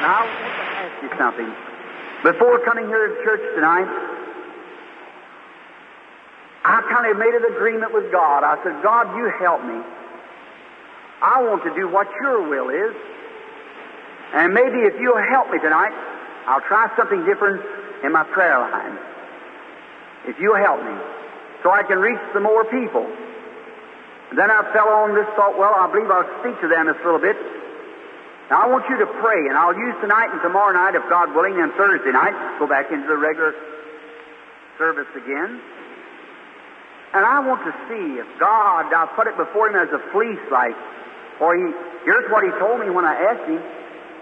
Now, I want to ask you something. Before coming here to church tonight, I kind of made an agreement with God. I said, God, you help me. I want to do what your will is. And maybe if you'll help me tonight, I'll try something different in my prayer line. If you'll help me, so I can reach some more people. then I fell on this thought, well, I believe I'll speak to them a little bit. Now I want you to pray, and I'll use tonight and tomorrow night, if God willing, and Thursday night, go back into the regular service again. And I want to see if God, I'll put it before Him as a fleece like, or He, here's what He told me when I asked Him.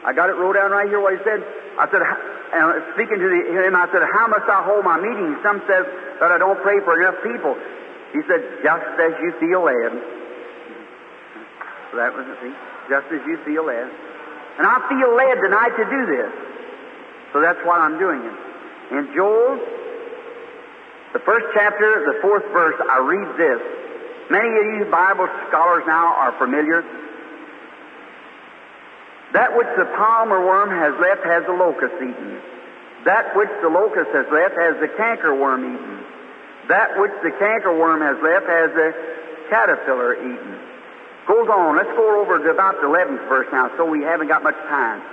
I got it wrote down right here what He said. I said, and speaking to the, him, I said, how must I hold my meetings? Some says that I don't pray for enough people. He said, just as you feel led. So that was the thing. Just as you feel led. And I feel led tonight to do this. So that's why I'm doing it. In Joel, the first chapter, the fourth verse, I read this. Many of you Bible scholars now are familiar. That which the palmer worm has left has the locust eaten. That which the locust has left has the cankerworm eaten. That which the cankerworm has left has the caterpillar eaten. Goes on. Let's go over to about the 11th verse now, so we haven't got much time.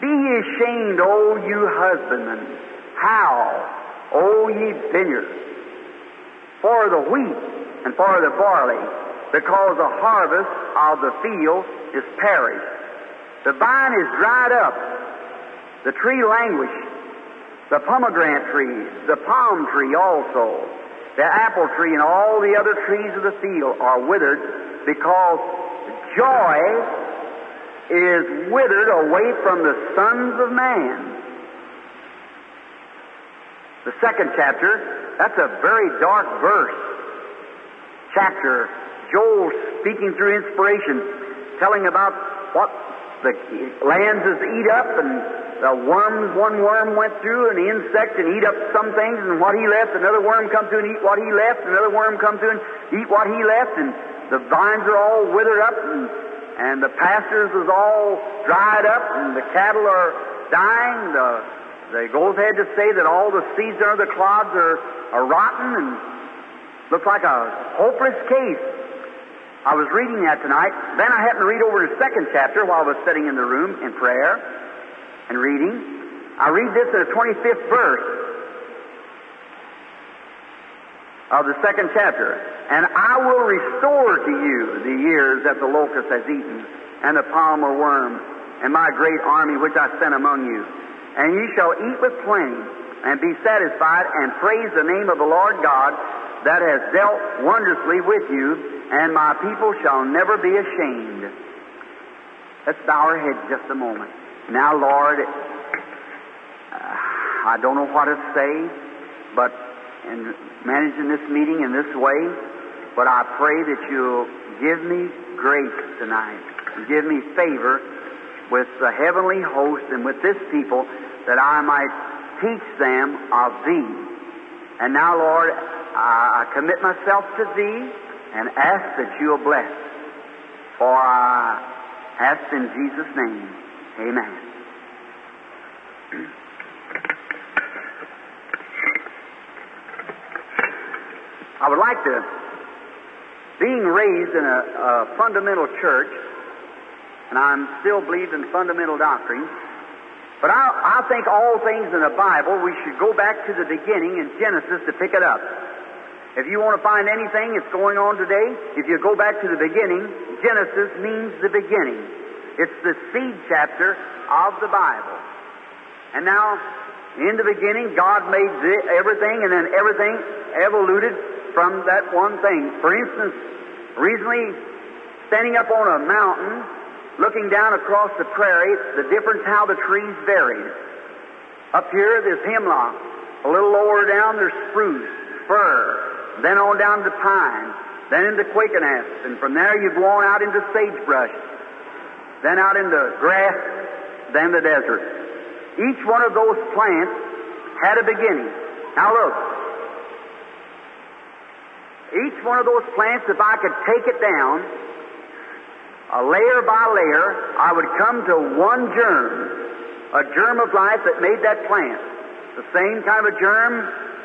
Be ye ashamed, O you husbandmen. How, O ye vineyards, for the wheat and for the barley, because the harvest of the field is perished. The vine is dried up, the tree languished, the pomegranate tree, the palm tree also, the apple tree, and all the other trees of the field are withered because joy is withered away from the sons of man. The second chapter, that's a very dark verse. Chapter, Joel speaking through inspiration, telling about what the lands is eat up and the worms, one worm went through the insect and eat up some things and what he left, another worm come through and eat what he left, another worm come through and eat what he left and the vines are all withered up, and, and the pastures is all dried up, and the cattle are dying. The, they goes ahead to say that all the seeds under the clods are, are rotten, and looks like a hopeless case. I was reading that tonight. Then I happened to read over the second chapter while I was sitting in the room in prayer and reading. I read this in the 25th verse. of the second chapter. And I will restore to you the years that the locust has eaten, and the palmer worm, and my great army which I sent among you. And ye shall eat with plenty, and be satisfied, and praise the name of the Lord God that has dealt wondrously with you, and my people shall never be ashamed. Let's bow our heads just a moment. Now, Lord, uh, I don't know what to say, but in managing this meeting in this way, but I pray that you'll give me grace tonight give me favor with the heavenly host and with this people that I might teach them of Thee. And now, Lord, I commit myself to Thee and ask that you'll bless. For I ask in Jesus' name. Amen. I would like to, being raised in a, a fundamental church, and I'm still believing fundamental doctrine, but I, I think all things in the Bible, we should go back to the beginning in Genesis to pick it up. If you want to find anything that's going on today, if you go back to the beginning, Genesis means the beginning. It's the seed chapter of the Bible. And now, in the beginning, God made everything, and then everything evoluted from that one thing. For instance, recently, standing up on a mountain, looking down across the prairie, the difference how the trees varied. Up here, there's hemlock. A little lower down, there's spruce, fir. Then on down to pine. Then into quaking asp. And from there, you go on out into sagebrush. Then out in the grass. Then the desert. Each one of those plants had a beginning. Now look, each one of those plants, if I could take it down uh, layer by layer, I would come to one germ, a germ of life that made that plant. The same kind of a germ,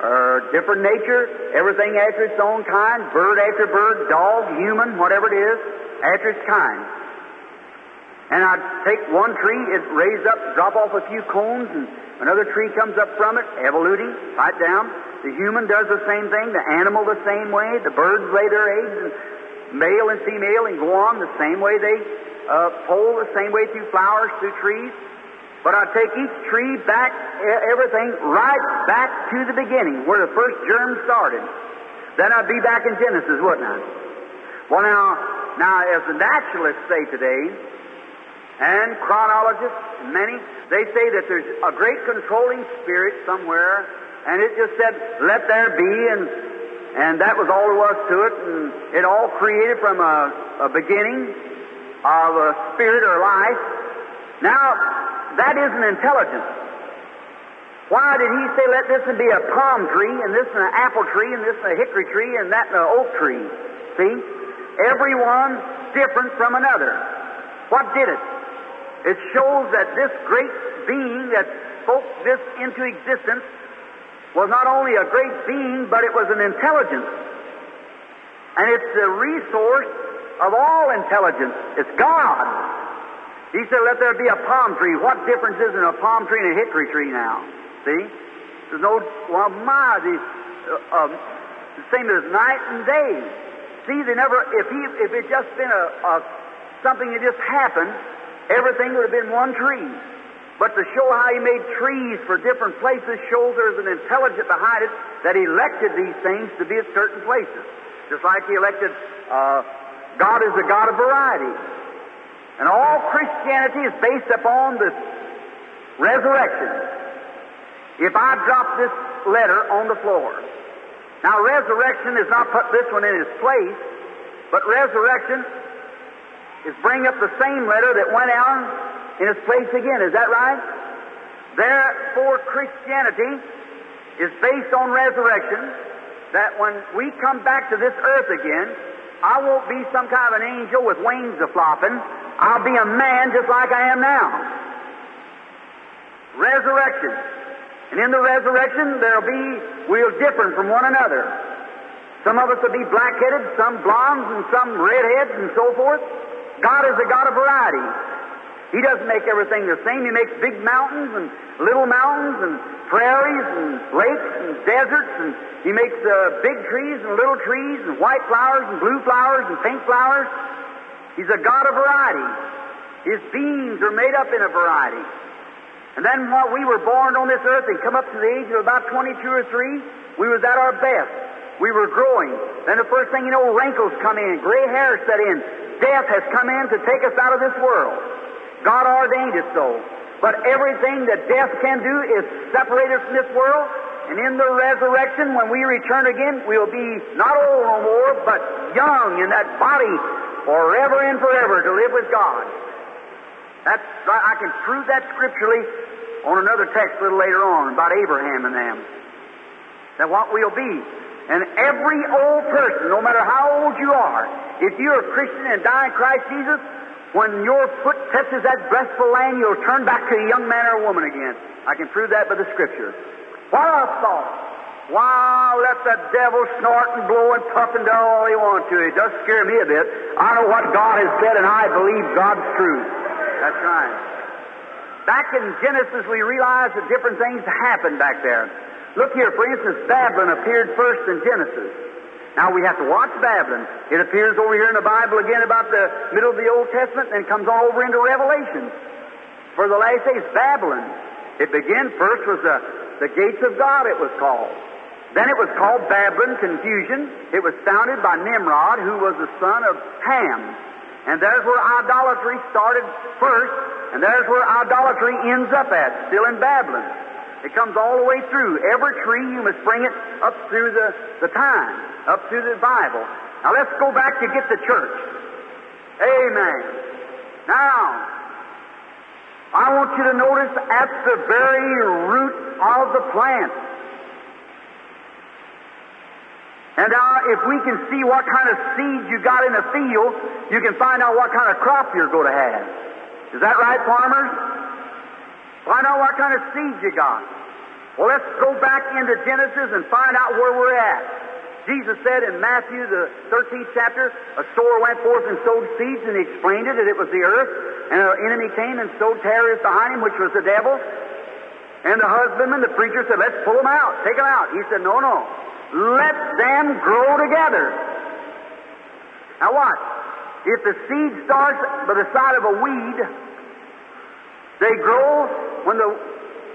or different nature, everything after its own kind, bird after bird, dog, human, whatever it is, after its kind. And I'd take one tree, it raise up, drop off a few cones, and another tree comes up from it, evoluting, right down. The human does the same thing, the animal the same way, the birds lay their eggs, and male and female, and go on the same way they uh, the same way through flowers, through trees. But I take each tree back, everything right back to the beginning, where the first germ started. Then I'd be back in Genesis, wouldn't I? Well, now, now, as the naturalists say today, and chronologists, many, they say that there's a great controlling spirit somewhere, and it just said, "Let there be," and and that was all there was to it, and it all created from a, a beginning of a spirit or life. Now, that isn't intelligence. Why did he say, let this be a palm tree, and this an apple tree, and this a hickory tree, and that an oak tree? See? Every one different from another. What did it? It shows that this great being that spoke this into existence was not only a great being, but it was an intelligence. And it's the resource of all intelligence. It's God. He said, let there be a palm tree. What difference is in a palm tree and a hickory tree now? See? There's no, well, my, the, uh, um, the same as night and day. See, they never, if he, if it just been a, a something that just happened, everything would have been one tree. But to show how he made trees for different places shows there's an intelligence behind it that elected these things to be at certain places. Just like he elected, uh, God is a God of variety. And all Christianity is based upon the resurrection. If I drop this letter on the floor, now resurrection is not put this one in its place, but resurrection is bring up the same letter that went out in its place again. Is that right? Therefore, Christianity is based on resurrection, that when we come back to this earth again, I won't be some kind of an angel with wings a flopping. I'll be a man just like I am now. Resurrection. And in the resurrection, there'll be, we'll differ from one another. Some of us will be black-headed, some blondes, and some redheads, and so forth. God is a God of variety. He doesn't make everything the same. He makes big mountains and little mountains and prairies and lakes and deserts and he makes uh, big trees and little trees and white flowers and blue flowers and pink flowers. He's a God of variety. His beings are made up in a variety. And then while we were born on this earth and come up to the age of about 22 or 3, we was at our best. We were growing. Then the first thing you know, wrinkles come in, gray hair set in. Death has come in to take us out of this world. God ordained it so. But everything that death can do is separate us from this world. And in the resurrection, when we return again, we'll be not old no more, but young in that body forever and forever to live with God. That's I can prove that scripturally on another text a little later on about Abraham and them. That what we'll be. And every old person, no matter how old you are, if you're a Christian and die in Christ Jesus, when your foot touches that blessed land, you'll turn back to a young man or a woman again. I can prove that by the Scripture. What a thought! Wow, let the devil snort and blow and puff and do all he wants to. It does scare me a bit. I know what God has said, and I believe God's truth. That's right. Back in Genesis, we realize that different things happened back there. Look here, for instance, Babylon appeared first in Genesis. Now we have to watch Babylon. It appears over here in the Bible again about the middle of the Old Testament, and comes on over into Revelation. For the last days, Babylon. It began first was the, the gates of God, it was called. Then it was called Babylon, confusion. It was founded by Nimrod, who was the son of Ham. And there's where idolatry started first, and there's where idolatry ends up at, still in Babylon. It comes all the way through. Every tree, you must bring it up through the, the time, up through the Bible. Now let's go back to get the church. Amen. Now, I want you to notice at the very root of the plant. And now, if we can see what kind of seeds you got in the field, you can find out what kind of crop you're going to have. Is that right, farmers? Find out what kind of seeds you got. Well, let's go back into Genesis and find out where we're at. Jesus said in Matthew, the 13th chapter, a sower went forth and sowed seeds, and he explained it, that it was the earth, and an enemy came and sowed tares behind him, which was the devil. And the husbandman, the preacher, said, Let's pull them out, take them out. He said, No, no. Let them grow together. Now watch. If the seed starts by the side of a weed, they grow when the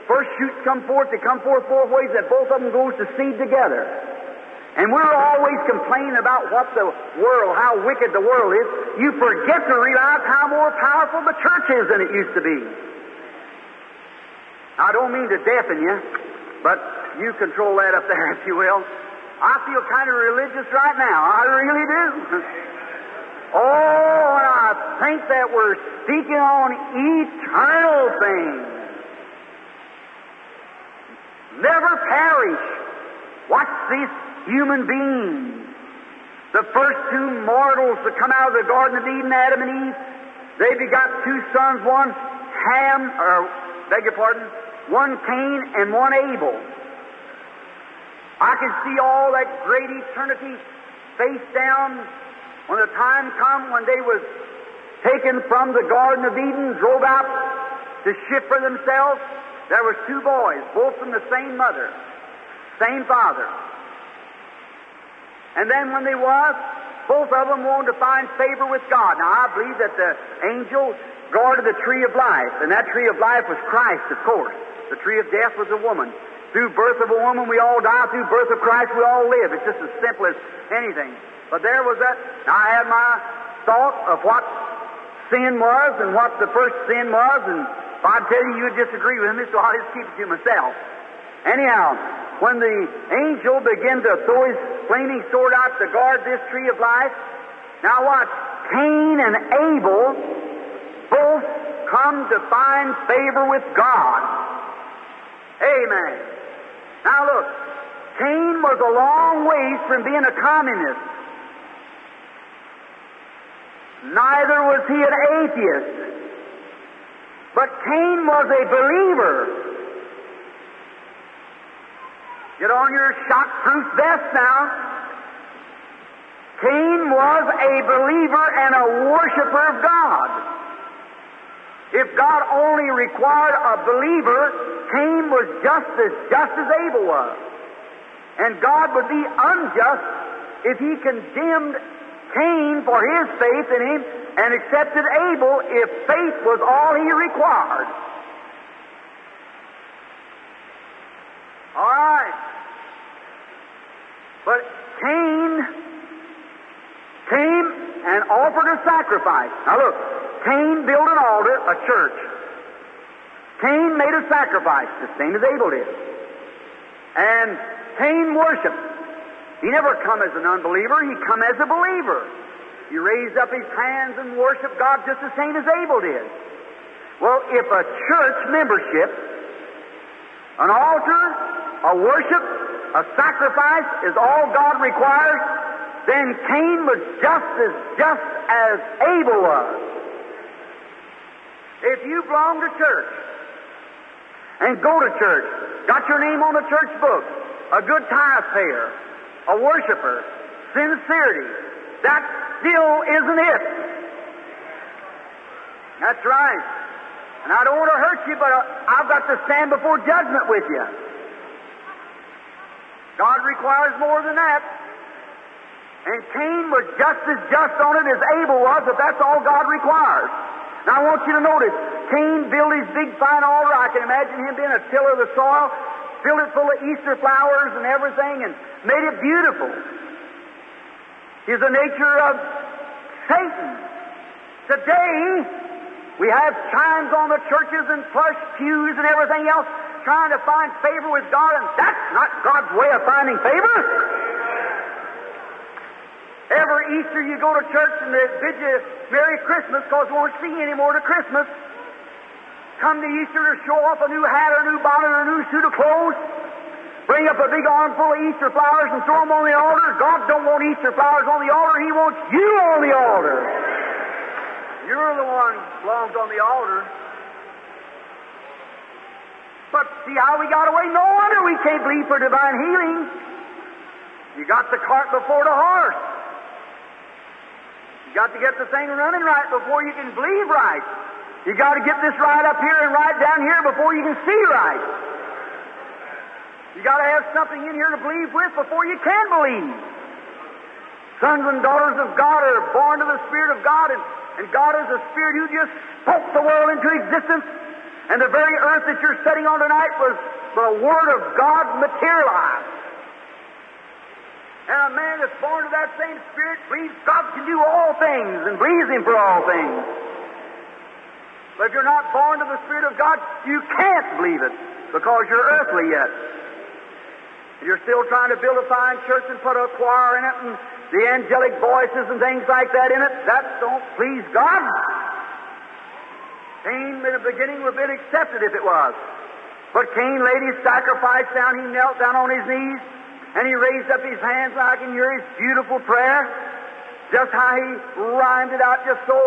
first shoots come forth, they come forth both ways, that both of them goes to seed together. And we're always complaining about what the world, how wicked the world is. You forget to realize how more powerful the church is than it used to be. I don't mean to deafen you, but you control that up there, if you will. I feel kind of religious right now. I really do. Oh, and I think that we're speaking on eternal things. Never perish. Watch these human beings. The first two mortals that come out of the Garden of Eden, Adam and Eve, they begot two sons, one Ham, or beg your pardon, one Cain and one Abel. I can see all that great eternity face down when the time come when they was taken from the Garden of Eden, drove out to for themselves. There was two boys, both from the same mother, same father. And then when they was, both of them wanted to find favor with God. Now I believe that the angel guarded the tree of life, and that tree of life was Christ, of course. The tree of death was a woman. Through birth of a woman, we all die. Through birth of Christ, we all live. It's just as simple as anything. But there was that. I had my thought of what sin was and what the first sin was, and if I tell you, you'd disagree with me, so I'll just keep it to myself. Anyhow, when the angel began to throw his flaming sword out to guard this tree of life, now watch, Cain and Abel both come to find favor with God. Amen. Now look, Cain was a long ways from being a communist. Neither was he an atheist. But Cain was a believer. Get on your shock-proof vest now. Cain was a believer and a worshiper of God. If God only required a believer, Cain was just as just as Abel was. And God would be unjust if he condemned Cain for his faith in him and accepted Abel if faith was all he required. All right. But Cain came and offered a sacrifice. Now look, Cain built an altar, a church. Cain made a sacrifice, the same as Abel did. And Cain worshiped. He never come as an unbeliever, he come as a believer. He raised up his hands and worshiped God just the same as Abel did. Well, if a church membership, an altar, a worship, a sacrifice is all God requires, then Cain was just as just as Abel was. If you belong to church and go to church, got your name on the church book, a good tithe payer, a worshiper, sincerity, that still isn't it. That's right. And I don't want to hurt you, but uh, I've got to stand before judgment with you. God requires more than that. And Cain was just as just on it as Abel was, but that's all God requires. Now I want you to notice, Cain built his big fine altar. I can imagine him being a tiller of the soil, filled it full of Easter flowers and everything, and made it beautiful. Is the nature of Satan. Today, we have chimes on the churches and plush pews and everything else trying to find favor with God, and that's not God's way of finding favor. Every Easter you go to church and they bid you Merry Christmas because you won't see any more to Christmas. Come to Easter to show off a new hat or a new bonnet or a new suit of clothes. bring up a big armful of Easter flowers and throw them on the altar. God don't want Easter flowers on the altar. He wants you on the altar. You're the one belongs on the altar. But see how we got away? No wonder we can't believe for divine healing. You got the cart before the horse. You got to get the thing running right before you can believe right. You got to get this right up here and right down here before you can see right. You got to have something in here to believe with before you can believe. Sons and daughters of God are born to the Spirit of God, and, and God is a Spirit who just spoke the world into existence. And the very earth that you're sitting on tonight was the Word of God materialized. And a man that's born to that same Spirit believes God can do all things and believes Him for all things. But if you're not born to the Spirit of God, you can't believe it because you're earthly yet. You're still trying to build a fine church and put a choir in it and the angelic voices and things like that in it. That don't please God. Cain in the beginning would have been accepted if it was. But Cain laid his sacrifice down, he knelt down on his knees, and he raised up his hands, and I can hear his beautiful prayer. Just how he rhymed it out just so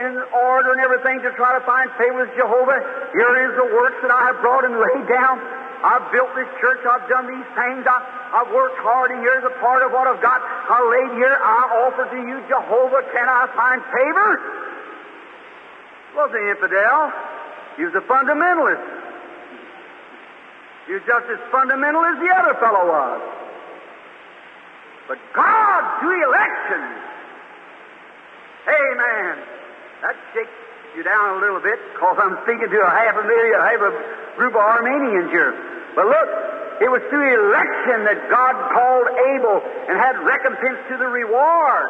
in order and everything to try to find favor with Jehovah. Here is the works that I have brought and laid down. I've built this church. I've done these things. I, I've worked hard, and here's a part of what I've got. I laid here. I offer to you, Jehovah. Can I find favor? Was the infidel. He was a fundamentalist. He was just as fundamental as the other fellow was. But God, to election. Amen. That shakes you down a little bit because I'm speaking to a half a million, half a group of Arminians here. But look, it was through election that God called Abel and had recompense to the reward.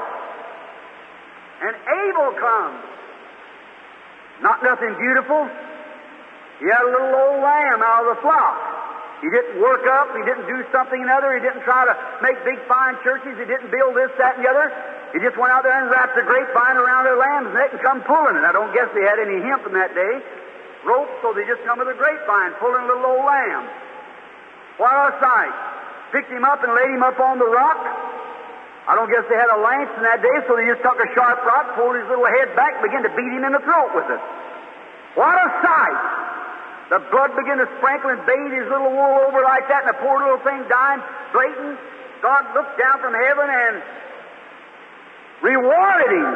And Abel comes. Not nothing beautiful. He had a little old lamb out of the flock. He didn't work up. He didn't do something another. He didn't try to make big fine churches. He didn't build this, that, and the other. He just went out there and wrapped a grapevine around their lamb's neck and come pulling it. I don't guess they had any hemp in that day. Rope, so they just come with a grapevine pulling a little old lamb. What a sight. Picked him up and laid him up on the rock. I don't guess they had a lance in that day, so they just took a sharp rock, pulled his little head back, began to beat him in the throat with it. What a sight! The blood began to sprinkle and bathe his little wool over like that, and the poor little thing dying, blatant. God looked down from heaven and rewarded him.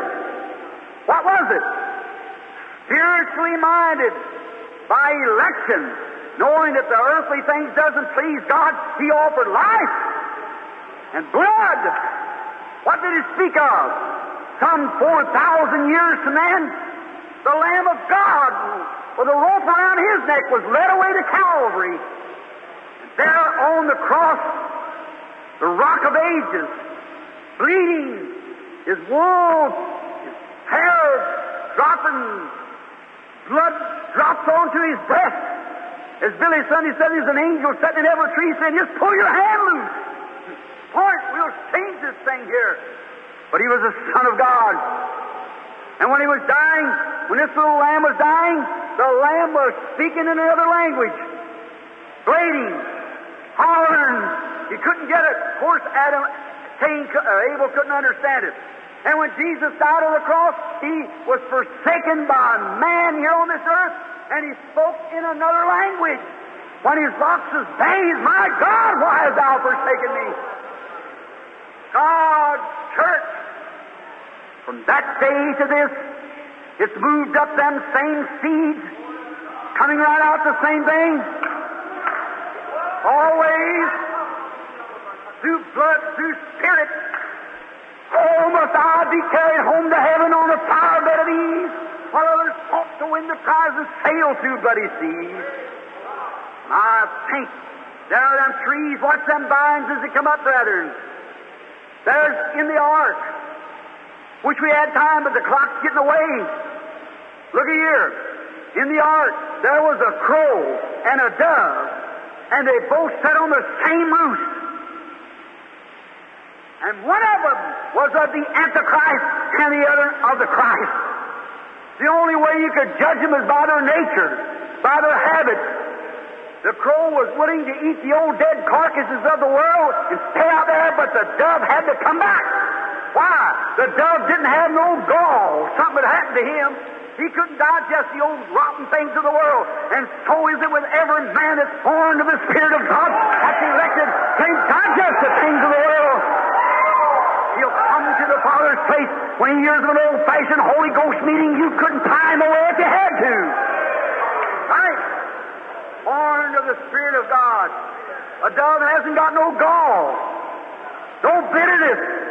What was it? Spiritually minded by election, knowing that the earthly things doesn't please God, he offered life and blood. What did he speak of? Some 4,000 years from then, the Lamb of God, with a rope around his neck, was led away to Calvary. There on the cross, the rock of ages, bleeding, his wounds, his hair dropping, blood drops onto his breast. As Billy Sunday said, there's an angel sitting in every tree saying, just pull your hand loose. Point, we'll change this thing here. But he was the Son of God. And when he was dying, when this little lamb was dying, the lamb was speaking in another language, bleating, hollering. He couldn't get it. Of course, Adam, Cain, uh, Abel couldn't understand it. And when Jesus died on the cross, he was forsaken by man here on this earth, and he spoke in another language. When his rocks was banged, my God, why hast thou forsaken me? God's church, from that day to this, it's moved up them same seeds, coming right out the same thing. Always through blood, through spirit. Oh, must I be carried home to heaven on a flower bed of ease, while others fought to win the prize and sail through bloody seas. I think there are them trees, watch them vines as they come up, brethren. There's in the ark. Wish we had time, but the clock's getting away. Look here. In the ark, there was a crow and a dove, and they both sat on the same roost. And one of them was of the Antichrist and the other of the Christ. The only way you could judge them is by their nature, by their habits. The crow was willing to eat the old dead carcasses of the world and stay out there, but the dove had to come back. Why? The dove didn't have no gall. Something had happened to him. He couldn't digest the old rotten things of the world. And so is it with every man that's born of the Spirit of God, that's elected, can't digest the things of the world. He'll come to the Father's place. Twenty years of an old-fashioned Holy Ghost meeting, you couldn't tie him away if you had to. Right? Born of the Spirit of God. A dove hasn't got no gall, no bitterness.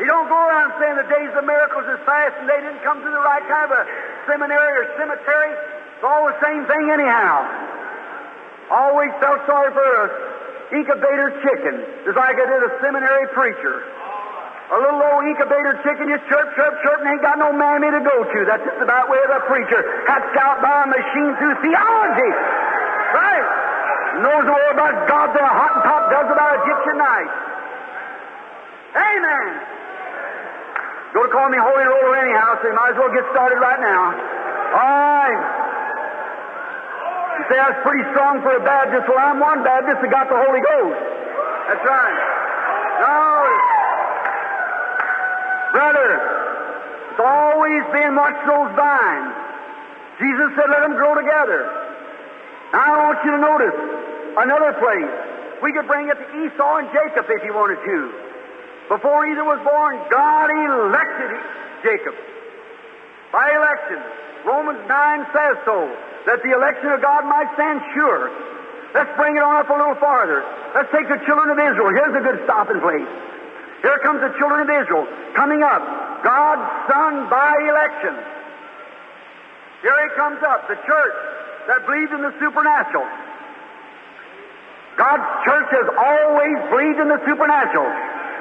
He don't go around saying the days of miracles is fast and they didn't come to the right kind of a seminary or cemetery. It's all the same thing anyhow. Always felt sorry for us incubator chicken, just like I did a seminary preacher. A little old incubator chicken just chirp, chirp, chirp, and ain't got no mammy to go to. That's just about where the preacher hatched out by a machine through theology. Right? Knows more about God than a hot Hottentot does about Egyptian night. Amen. Go to call me holy roller anyhow, so you might as well get started right now. All right. You say that's pretty strong for a Baptist. Well, I'm one Baptist that got the Holy Ghost. That's right. No, brother, it's always been watch those vines. Jesus said, let them grow together. Now, I want you to notice another place. We could bring it to Esau and Jacob if you wanted to. Before either was born, God elected Jacob. By election. Romans 9 says so, that the election of God might stand sure. Let's bring it on up a little farther. Let's take the children of Israel. Here's a good stopping place. Here comes the children of Israel coming up. God's Son by election. Here he comes up, the church that believes in the supernatural. God's church has always believed in the supernatural.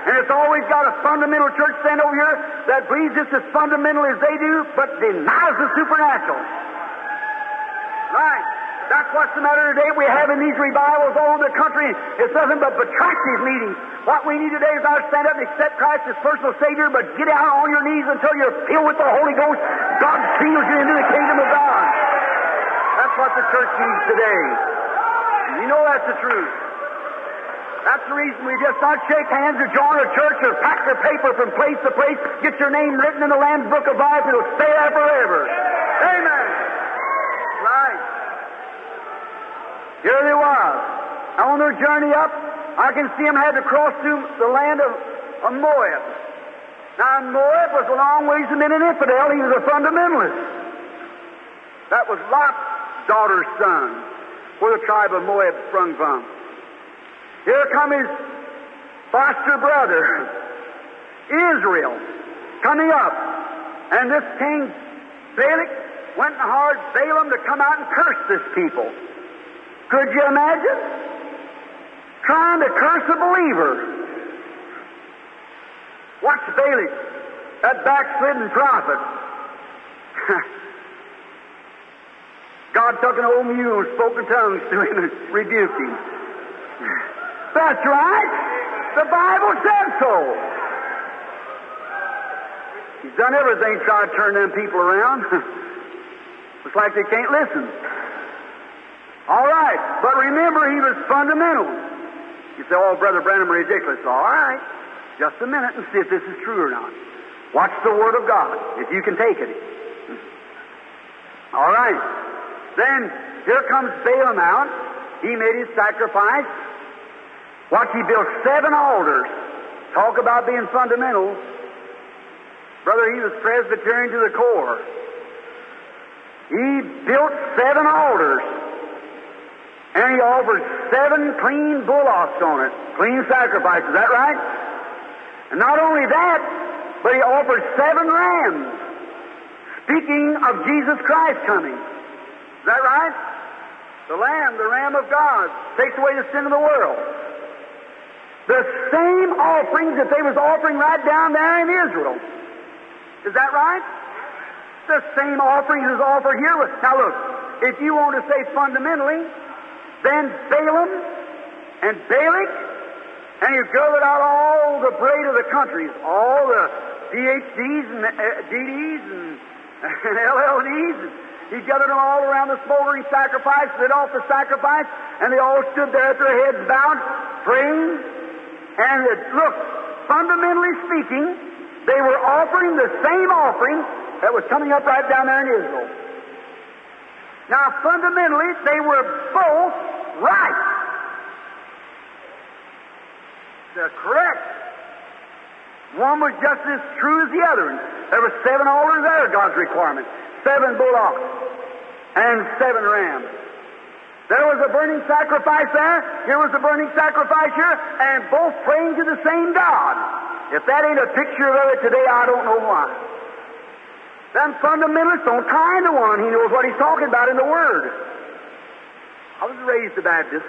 And it's always got a fundamental church stand over here that believes just as fundamental as they do, but denies the supernatural. Right. That's what's the matter today. We have in these revivals all over the country. It's nothing but protracted meetings. What we need today is not stand up and accept Christ as personal Savior, but get out on your knees until you're filled with the Holy Ghost. God seals you into the kingdom of God. That's what the church needs today. You know that's the truth. That's the reason we just not shake hands or join a church or pack their paper from place to place, get your name written in the Lamb's Book of Life, it'll stay there forever. Amen. Right. Here they was. On their journey up, I can see them had to cross through the land of, of Moab. Now, Moab was a long ways from being an infidel. He was a fundamentalist. That was Lot's daughter's son, where the tribe of Moab sprung from. Here come his foster brother, Israel, coming up. And this king, Balak, went and hired Balaam to come out and curse this people. Could you imagine? Trying to curse a believer. Watch Balak, that backslidden prophet. God took an old mule spoke in tongues to him and rebuked him. That's right. The Bible says so. He's done everything to try to turn them people around. Looks like they can't listen. All right, but remember, he was fundamental. You say, oh, Brother Branham, ridiculous. All right, just a minute and see if this is true or not. Watch the Word of God, if you can take it. All right. Then, here comes Balaam out. He made his sacrifice. Watch, he built seven altars. Talk about being fundamental. Brother, he was Presbyterian to the core. He built seven altars. And he offered seven clean bullocks on it. Clean sacrifice. Is that right? And not only that, but he offered seven rams. Speaking of Jesus Christ coming. Is that right? The Lamb, the Ram of God, takes away the sin of the world. The same offerings that they was offering right down there in Israel. Is that right? The same offerings is offered here. Now look, if you want to say fundamentally, then Balaam and Balak, and you gathered out all the braid of the countries, all the PhDs and uh, DDs and, and LLDs, and He gathered them all around the smoldering sacrifice, lit off the sacrifice, and they all stood there with their heads bowed, praying. And it, look, fundamentally speaking, they were offering the same offering that was coming up right down there in Israel. Now, fundamentally, they were both right. They're correct. One was just as true as the other. There were seven altars there, God's requirement. Seven bullocks and seven rams. There was a burning sacrifice there, here was a burning sacrifice here, and both praying to the same God. If that ain't a picture of it today, I don't know why. Them fundamentalists don't tie into one. He knows what he's talking about in the Word. I was raised a Baptist.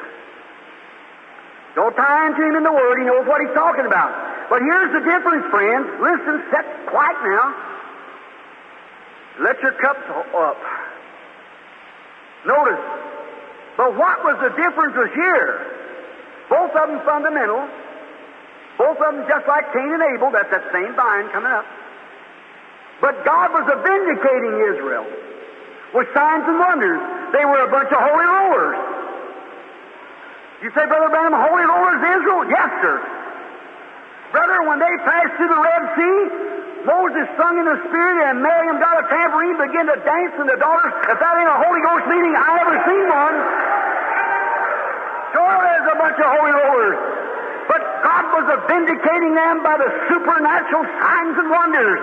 Don't tie into him in the Word. He knows what he's talking about. But here's the difference, friends. Listen, set quiet now. Let your cups up. Notice. But what was the difference was here. Both of them fundamental. Both of them just like Cain and Abel. That's that same vine coming up. But God was vindicating Israel with signs and wonders. They were a bunch of holy rollers. You say, Brother Branham, holy rollers Israel? Yes, sir. Brother, when they passed through the Red Sea, Moses sung in the Spirit and Miriam got a tambourine, began to dance, and the daughters, if that ain't a Holy Ghost meeting, I ever seen one. Sure, there's a bunch of holy rollers. But God was vindicating them by the supernatural signs and wonders.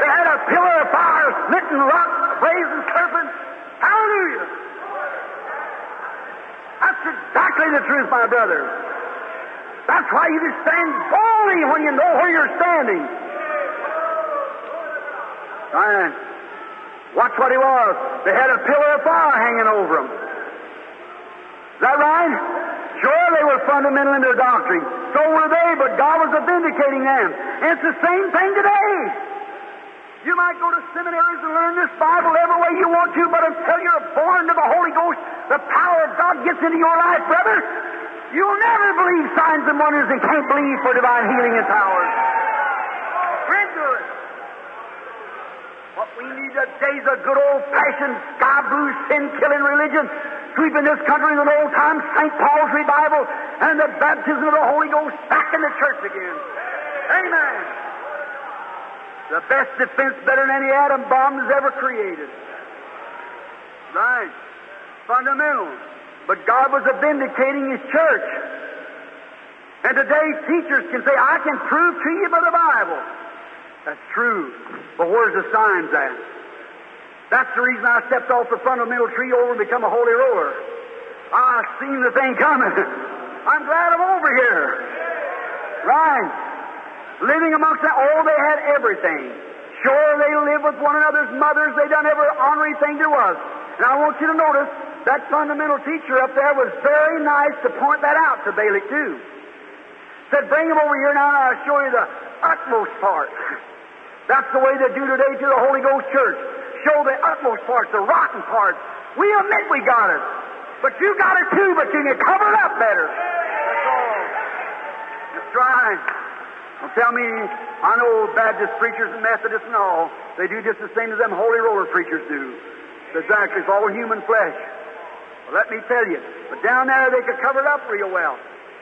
They had a pillar of fire, smitten rock, brazen serpent. Hallelujah! That's exactly the truth, my brother. That's why you just stand boldly when you know where you're standing. Right. Watch what he was. They had a pillar of fire hanging over them. Is that right? Sure, they were fundamental in their doctrine. So were they, but God was vindicating them. And it's the same thing today. You might go to seminaries and learn this Bible every way you want to, but until you're born to the Holy Ghost, the power of God gets into your life, brother, you'll never believe signs and wonders and can't believe for divine healing and power. Into it. What we need today is a good old fashioned sky blue sin killing religion sweeping this country in an old time St. Paul's revival and the baptism of the Holy Ghost back in the church again. Amen. The best defense better than any atom bomb that's ever created. Right. Fundamental. But God was vindicating His church. And today teachers can say, I can prove to you by the Bible. That's true. But where's the signs at? That's the reason I stepped off the fundamental tree over and become a holy roller. I seen the thing coming. I'm glad I'm over here. Right. Living amongst them. Oh, they had everything. Sure, they lived with one another's mothers. They done every honorary thing there was. And I want you to notice that fundamental teacher up there was very nice to point that out to Balak too. Said, bring him over here now and I'll show you the utmost part. That's the way they do today to the Holy Ghost Church. Show the utmost parts, the rotten parts. We admit we got it. But you got it too, but can you cover it up better. That's all. That's right. Don't tell me, I know Baptist preachers and Methodists and all, they do just the same as them holy roller preachers do. It's exactly, it's all human flesh. Well, let me tell you, but down there they could cover it up real well.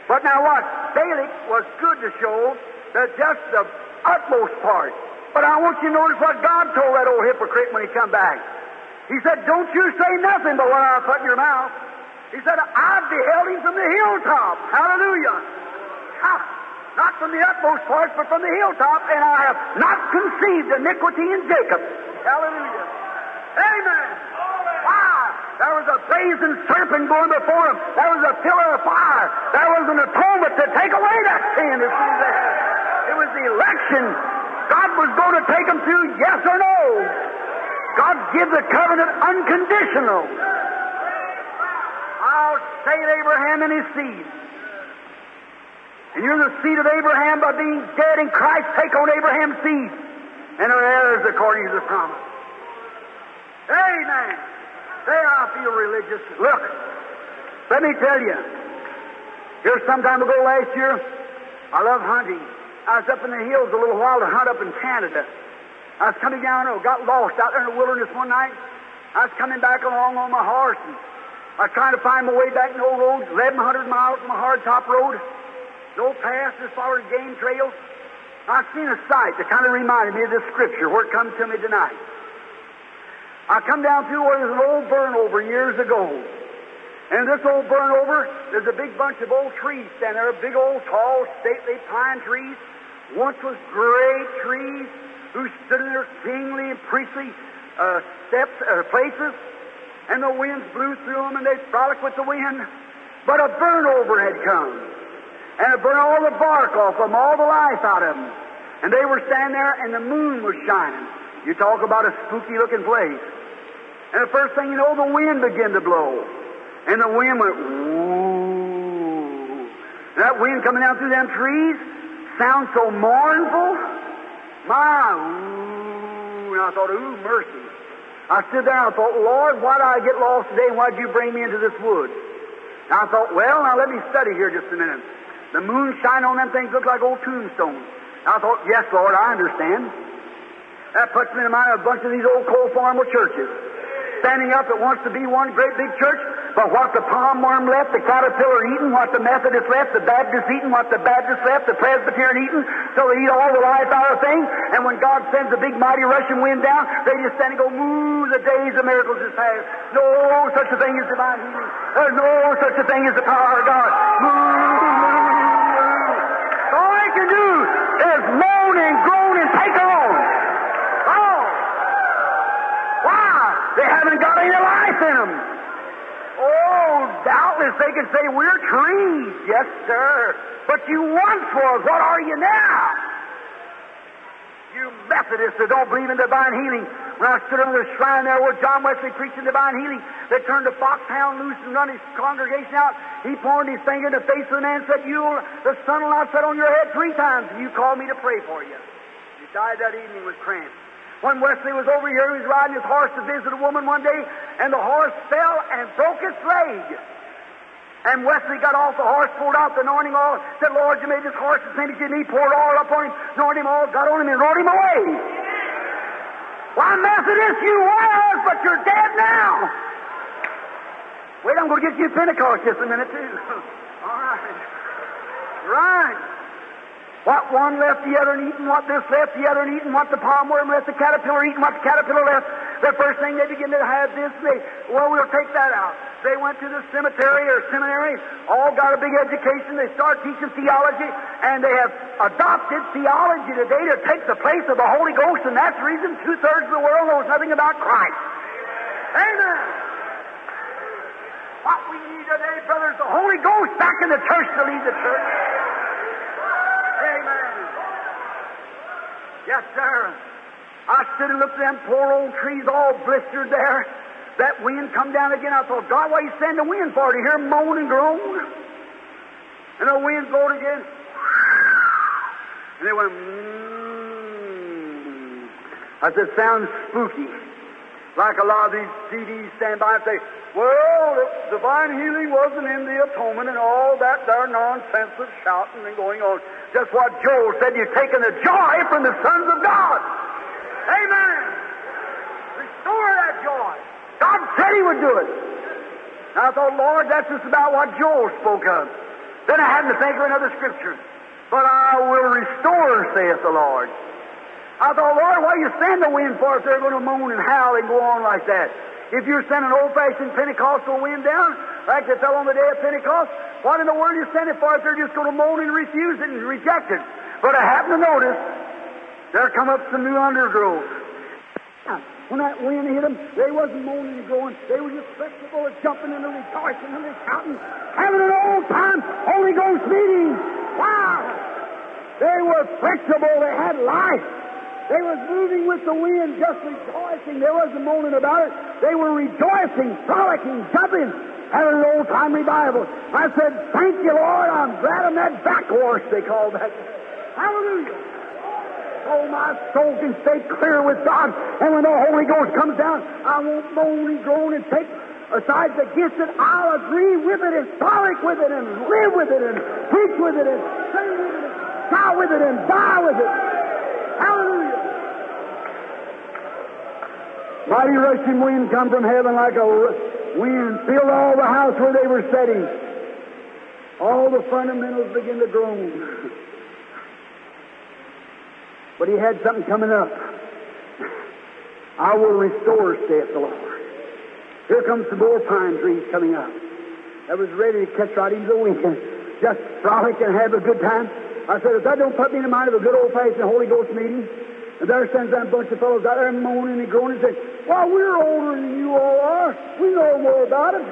But now what? Balak was good to show that just the utmost part. But I want you to notice what God told that old hypocrite when he come back. He said, Don't you say nothing but what I put in your mouth. He said, I beheld him from the hilltop. Hallelujah. Ha! Not from the utmost parts, but from the hilltop, and I have not conceived iniquity in Jacob. Hallelujah. Amen. Why? There was a brazen serpent going before him. There was a pillar of fire. There was an atonement to take away that sin. It was the election. God was going to take them through, yes or no. God gives the covenant unconditional. I'll save Abraham and his seed. And you're the seed of Abraham by being dead in Christ. Take on Abraham's seed and are heirs according to the promise. Amen. There I feel religious. Look, let me tell you. Here some time ago last year, I love hunting. I was up in the hills a little while to hunt up in Canada. I was coming down, I got lost out there in the wilderness one night, I was coming back along on my horse, and I was trying to find my way back in old roads, 1,100 miles from a hardtop road, no paths as far as game trails. I seen a sight that kind of reminded me of this scripture where it comes to me tonight. I come down through where there's an old burn over years ago. And this old burn over, there's a big bunch of old trees standing there, big old tall, stately pine trees. Once was great trees who stood in their kingly and priestly uh, steps or uh, places, and the winds blew through them and they frolicked with the wind. But a burn over had come and it burned all the bark off them, all the life out of them. And they were standing there, and the moon was shining. You talk about a spooky looking place. And the first thing you know, the wind began to blow. And the wind went, ooh. That wind coming down through them trees sounds so mournful. My, ooh. And I thought, ooh, mercy. I stood there and I thought, Lord, why did I get lost today? Why'd you bring me into this wood? And I thought, well, now let me study here just a minute. The moonshine on them things look like old tombstones. I thought, yes, Lord, I understand. That puts me in mind of a bunch of these old coal farmer churches. Standing up that wants to be one great big church, but what the palmerworm left, the caterpillar eating, what the Methodist left, the Baptist eating, what the Baptist left, the Presbyterian eating, so they eat all the life out of things, and when God sends a big mighty rushing wind down, they just stand and go, moo, the days of miracles is past. No such a thing as divine healing. There's no such a thing as the power of God. Moo, can do is moan and groan and take on. Oh! Why? They haven't got any life in them. Oh, doubtless they can say, We're trees. Yes, sir. But you once was. What are you now? You Methodists that don't believe in divine healing. When I stood under the shrine there where John Wesley preaching divine healing, they turned the foxhound loose and run his congregation out. He pointed his finger in the face of the man and said, You, the sun will not set on your head three times, and you called me to pray for you. He died that evening with cramps. When Wesley was over here, he was riding his horse to visit a woman one day, and the horse fell and broke its leg. And Wesley got off the horse, poured out the anointing oil, said, Lord, you made this horse the same as you need, poured oil up on him, anointed him all, got on him, and rode him away. Why, Methodist, you was, but you're dead now. Wait, I'm going to get you a Pentecost just a minute, too. all right. Right. What one left the other and eating, what this left the other and eating, what the palmerworm left the caterpillar eating, what the caterpillar left. The first thing they begin to have this, they, well, we'll take that out. They went to the cemetery or seminary, all got a big education. They start teaching theology, and they have adopted theology today to take the place of the Holy Ghost, and that's the reason two thirds of the world knows nothing about Christ. Amen. What we need today, brothers, the Holy Ghost back in the church to lead the church. Yes, sir. I stood and looked at them poor old trees all blistered there. That wind come down again. I thought, God, why you send the wind for? To hear moan and groan? And the wind blowed again. And they went, mmm. I said, sounds spooky. Like a lot of these CDs stand by and say, well, the divine healing wasn't in the atonement and all that there nonsense of shouting and going on. Just what Joel said, you've taken the joy from the sons of God. Amen. Restore that joy. God said He would do it. And I thought, Lord, that's just about what Joel spoke of. Then I had to think of another scripture. But I will restore, saith the Lord. I thought, Lord, why you send the wind for if they're going to moan and howl and go on like that? If you're sending old-fashioned Pentecostal wind down, like they fell on the day of Pentecost, what in the world you sending for if they're just going to moan and refuse it and reject it? But I happen to notice there come up some new undergrowth. When that wind hit them, they wasn't moaning and going. They were just flexible and jumping and rejoicing and shouting, having an old time Holy Ghost meeting. Wow! They were flexible. They had life. They was moving with the wind, just rejoicing. There wasn't moaning about it. They were rejoicing, frolicking, jumping, having an old time revival. I said, Thank you, Lord. I'm glad I'm that back horse, they called that. Hallelujah. Oh, my soul can stay clear with God. And when the Holy Ghost comes down, I won't moan and groan and take asides against it. I'll agree with it and frolic with it and live with it and preach with it and sing with it and shout with it and die with it. Hallelujah. Mighty rushing wind come from heaven like a wind, filled all the house where they were sitting. All the fundamentals begin to groan. But he had something coming up. I will restore, saith the Lord. Here comes some more pine trees coming up. That was ready to catch right into the wind. Just frolic and have a good time. I said, if that don't put me in the mind of a good old-fashioned Holy Ghost meeting, and there stands that bunch of fellows out there moaning and groaning and saying, Well, we're older than you all are. We know more about it.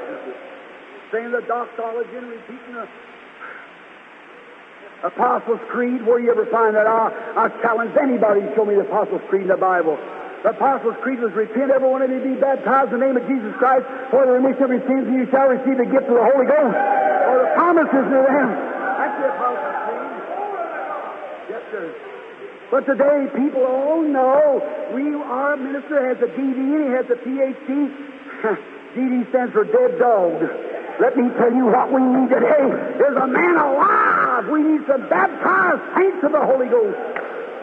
Saying the doxology and repeating the Apostles' Creed. Where you ever find that? I, I challenge anybody to show me the Apostles' Creed in the Bible. The Apostles' Creed was repent, every one of you be baptized in the name of Jesus Christ for the remission of your sins, and you shall receive the gift of the Holy Ghost. Or the promises of them. That's the Apostles' Creed. Yes, sir. But today, people all know we, our minister has a DD and he has a PhD. DD stands for dead dog. Let me tell you what we need today. There's a man alive. We need some baptized saints of the Holy Ghost.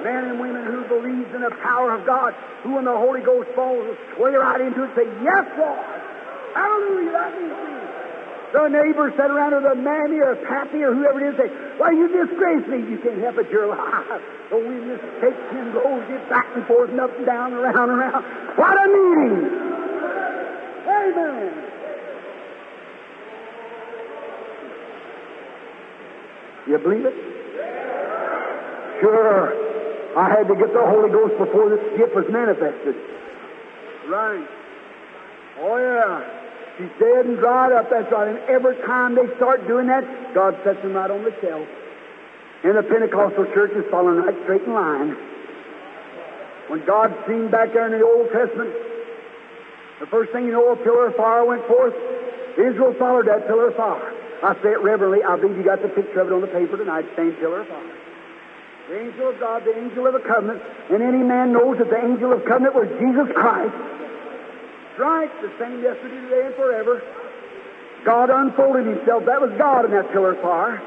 Men and women who believes in the power of God, who when the Holy Ghost falls will sway right into it say, Yes, Lord. Hallelujah. That means me. The neighbor sat around or the mammy or pappy or whoever it is say, Why, you disgrace me. You can't help it. You're alive. The wind just takes and goes, get back and forth and up and down, around and around. What a meeting! Amen. You believe it? Sure. I had to get the Holy Ghost before this gift was manifested. Right. Oh, yeah. She's dead and dried up, that's right. And every time they start doing that, God sets them right on the shelf. And the Pentecostal church is following right straight in line. When God seen back there in the Old Testament, the first thing you know, a pillar of fire went forth. Israel followed that pillar of fire. I say it reverently. I believe you got the picture of it on the paper tonight, same pillar of fire. The angel of God, the angel of the covenant, and any man knows that the angel of covenant was Jesus Christ. Right, the same yesterday, today, and forever. God unfolded himself. That was God in that pillar of fire.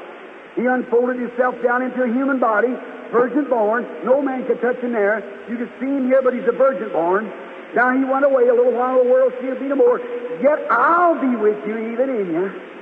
He unfolded himself down into a human body, virgin born. No man could touch him there. You could see him here, but he's a virgin born. Now he went away a little while, the world him be no more. Yet I'll be with you, even in you.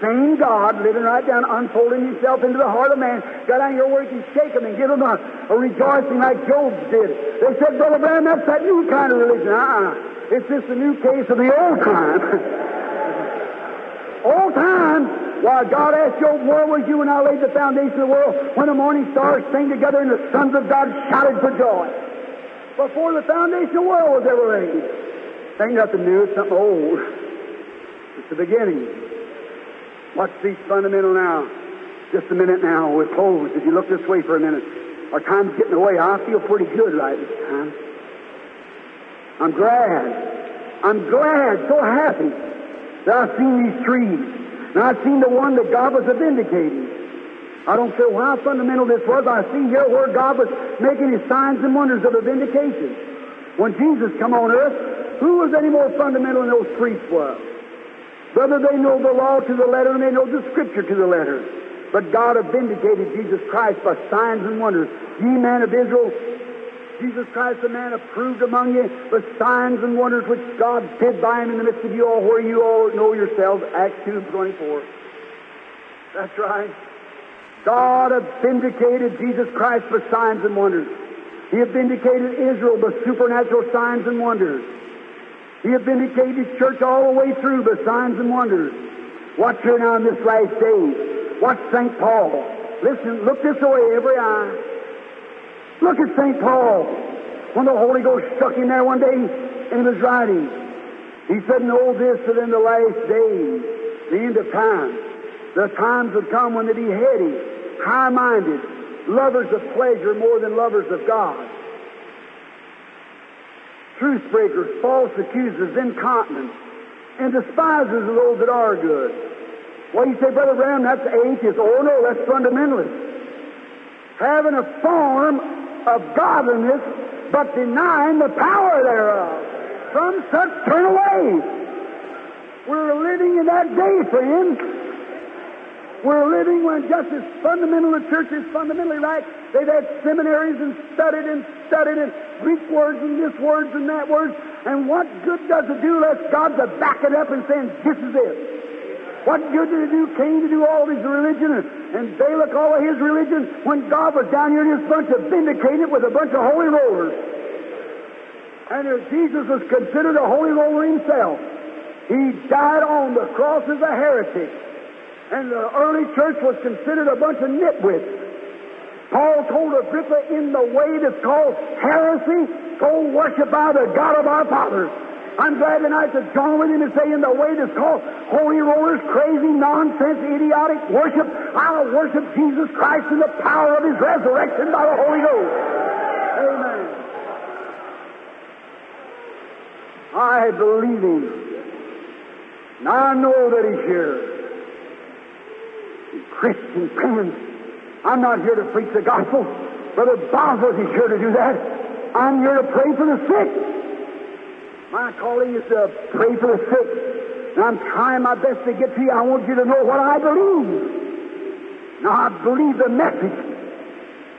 Same God living right down, unfolding himself into the heart of man. Got out where he can shake him and give him a, a rejoicing like Job did. They said, Brother Branham, that's that new kind of religion. Uh-uh. It's just a new case of the old time. old time. Why, God asked Job, where was you when I laid the foundation of the world? When the morning stars sang together and the sons of God shouted for joy. Before the foundation of the world was ever laid. Ain't nothing new, it's something old. It's the beginning. Watch these fundamental now. Just a minute now. We're closed. If you look this way for a minute. Our time's getting away. I feel pretty good right this time. I'm glad. I'm glad, so happy that I've seen these trees. And I've seen the one that God was vindicating. I don't care how fundamental this was. I see here where God was making his signs and wonders of a vindication. When Jesus come on earth, who was any more fundamental than those priests were? Brother, they know the law to the letter and they know the scripture to the letter. But God have vindicated Jesus Christ by signs and wonders. Ye men of Israel, Jesus Christ, the man approved among you, the signs and wonders which God did by him in the midst of you all, where you all know yourselves. Acts 2 24. That's right. God have vindicated Jesus Christ by signs and wonders. He have vindicated Israel by supernatural signs and wonders. He have vindicated His church all the way through by signs and wonders. Watch here now in this last day. Watch St. Paul. Listen, look this way, every eye. Look at St. Paul. When the Holy Ghost struck him there one day and he was writing, he said, Know this that in the last days, the end of time, the times would come when they'd be heady, high minded, lovers of pleasure more than lovers of God. Truth breakers, false accusers, incontinent, and despisers of those that are good. Well, you say, Brother Branham, that's atheist. Oh, no, that's fundamentalist. Having a form of godliness, but denying the power thereof. From such turn away. We're living in that day, friends. We're living when just as fundamental the church is fundamentally right. They've had seminaries and studied and studied and Greek words and this words and that words. And what good does it do unless God to back it up and saying, this is it? What good did it do Cain to do all his religion and, and Balak all of his religion when God was down here in this bunch of vindicated with a bunch of holy rollers? And if Jesus was considered a holy roller himself, he died on the cross as a heretic. And the early church was considered a bunch of nitwits. Paul told Agrippa in the way that's called heresy, go worship by the God of our fathers. I'm glad tonight to join with him and say in the way that's called holy rollers, crazy, nonsense, idiotic worship, I'll worship Jesus Christ in the power of his resurrection by the Holy Ghost. Amen. I believe him. And I know that he's here. Christian friends, I'm not here to preach the gospel. Brother Bosworth is here to do that. I'm here to pray for the sick. My calling is to pray for the sick. And I'm trying my best to get to you. I want you to know what I believe. Now, I believe the message.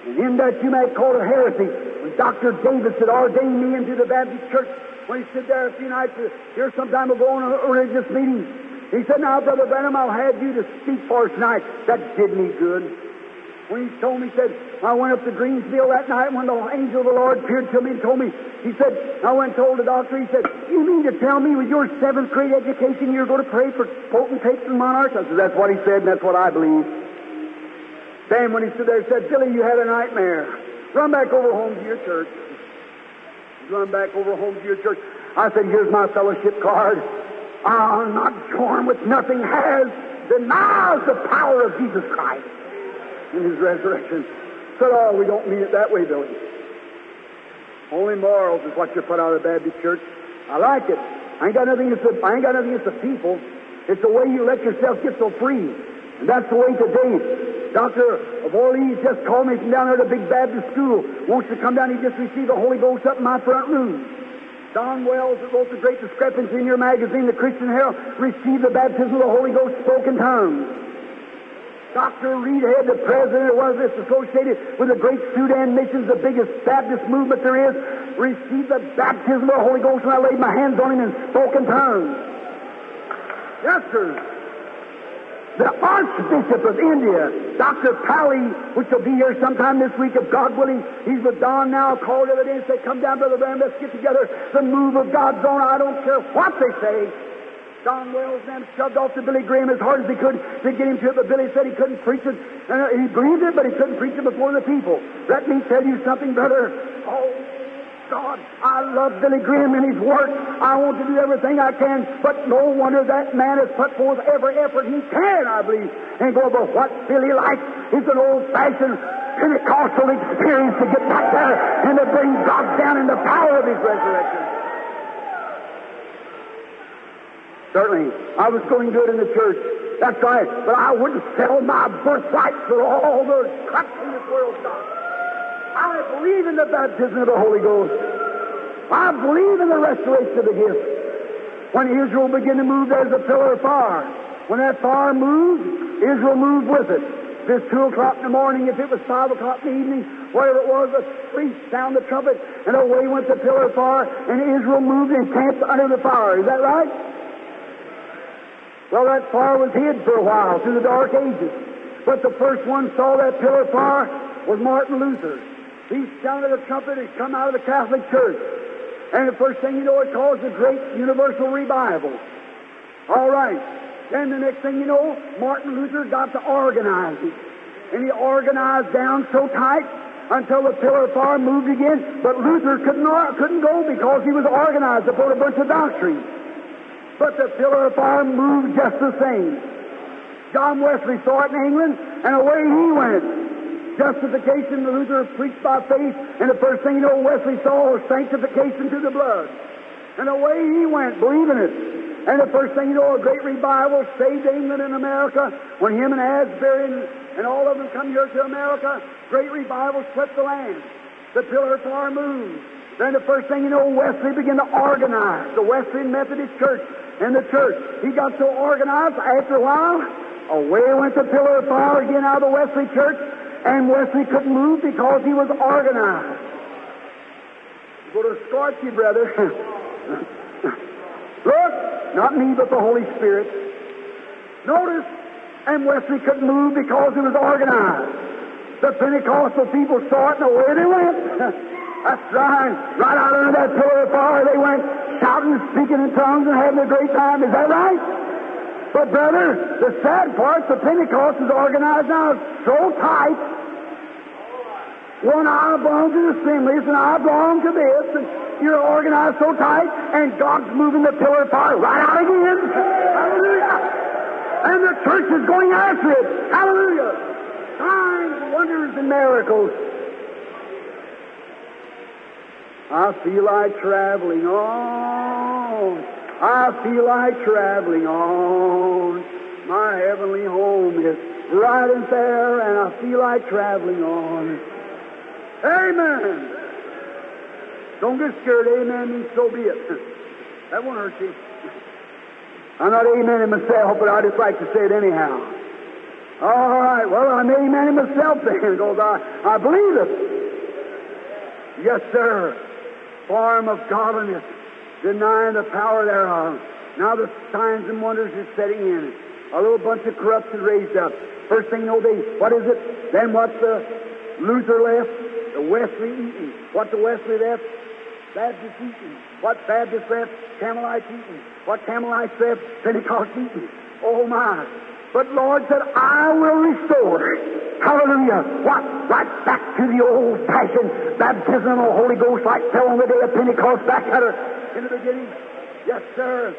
And in that you may call it heresy. When Dr. Davis had ordained me into the Baptist church, when he stood there a few nights here some time ago in a religious meeting, he said, Now, Brother Branham, I'll have you to speak for us tonight. That did me good. When he told me, he said, I went up to Green's Mill that night when the angel of the Lord appeared to me and told me, he said, I went and told the doctor, he said, You mean to tell me with your seventh grade education you're going to pray for potentates and monarchs? I said, That's what he said, and that's what I believe. Then when he stood there, he said, Billy, you had a nightmare. Run back over home to your church. Run back over home to your church. I said, Here's my fellowship card. I'll not join with nothing has denies the power of Jesus Christ in His resurrection. Said, oh, we don't mean it that way, Billy. Only morals is what you put out of the Baptist church. I like it. I ain't got nothing against the, I ain't got nothing against the people. It's the way you let yourself get so free. And that's the way today. Dr. of Orleans just called me from down there a big Baptist school. Wants to come down. He just received the Holy Ghost up in my front room. Don Wells, that wrote the great discrepancy in your magazine, the Christian Herald, received the baptism of the Holy Ghost spoken tongues. Dr. Reidhead, the president one of this associated with the great Sudan missions, the biggest Baptist movement there is, received the baptism of the Holy Ghost when I laid my hands on him and spoke in tongues. Yes, sir. The Archbishop of India, Dr. Pally, which will be here sometime this week, if God willing, he's with Don now, called the other day and said, Come down, Brother Branham, let's get together. The move of God's on. I don't care what they say. Don Wells then shoved off to Billy Graham as hard as he could to get him to it, but Billy said he couldn't preach it. And uh, he believed it, but he couldn't preach it before the people. Let me tell you something, brother. Oh, God, I love Billy Graham and his work. I want to do everything I can, but no wonder that man has put forth every effort he can, I believe, and go over what Billy likes is an old-fashioned Pentecostal experience to get back there and to bring God down in the power of his resurrection. Certainly. I was going it in the church. That's right. But I wouldn't sell my birthright for all the crap in this world, God. I believe in the baptism of the Holy Ghost. I believe in the restoration of the gift. When Israel began to move, there's a pillar of fire. When that fire moved, Israel moved with it. If it's 2 o'clock in the morning, if it was 5 o'clock in the evening, whatever it was, the priest sounded the trumpet, and away went the pillar of fire, and Israel moved and camped under the fire. Is that right? Well, that fire was hid for a while through the Dark Ages. But the first one saw that pillar of fire was Martin Luther. He sounded the trumpet and come out of the Catholic Church. And the first thing you know, it caused a great universal revival. All right. Then the next thing you know, Martin Luther got to organize it. And he organized down so tight until the pillar of fire moved again. But Luther couldn't, couldn't go because he was organized upon a bunch of doctrines. But the pillar of fire moved just the same. John Wesley saw it in England, and away he went. Justification, the Luther preached by faith, and the first thing you know Wesley saw was sanctification through the blood. And away he went, believing it. And the first thing you know, a great revival saved England and America. When him and Asbury and, and all of them come here to America, great revival swept the land. The pillar of fire moved. Then the first thing you know, Wesley began to organize the Wesleyan Methodist Church and the church. He got so organized, after a while, away went the pillar of fire again out of the Wesley Church, and Wesley couldn't move because he was organized. Go to scorch you, brother. Look, not me, but the Holy Spirit. Notice, and Wesley couldn't move because he was organized. The Pentecostal people saw it and away they went. That's right. Right out under that pillar of fire they went, shouting, speaking in tongues, and having a great time. Is that right? But, brother, the sad part, the Pentecost is organized now so tight. One eye belongs to the assemblies, and I belong to this, and you're organized so tight, and God's moving the pillar of fire right out again. Hallelujah. And the church is going after it. Hallelujah. Signs, wonders, and miracles. I feel like traveling on. I feel like traveling on. My heavenly home is right in there, and I feel like traveling on. Amen. Don't get scared. Amen so be it. That won't hurt you. I'm not amening myself, but I just like to say it anyhow. All right. Well, I'm amening myself then, because I, I believe it. Yes, sir. Form of godliness, denying the power thereof. Now the signs and wonders are setting in. A little bunch of corruption raised up. First thing you know, they, what is it? Then what the Luther left? The Wesley eaten. What the Wesley left? Baptist eaten. What Baptist left? Campbellite eaten. What Campbellite left? Pentecost eaten. Oh my. But Lord said, I will restore. Hallelujah. What? Right back to the old fashioned baptism of the Holy Ghost like fell on the day of Pentecost back at her in the beginning. Yes, sir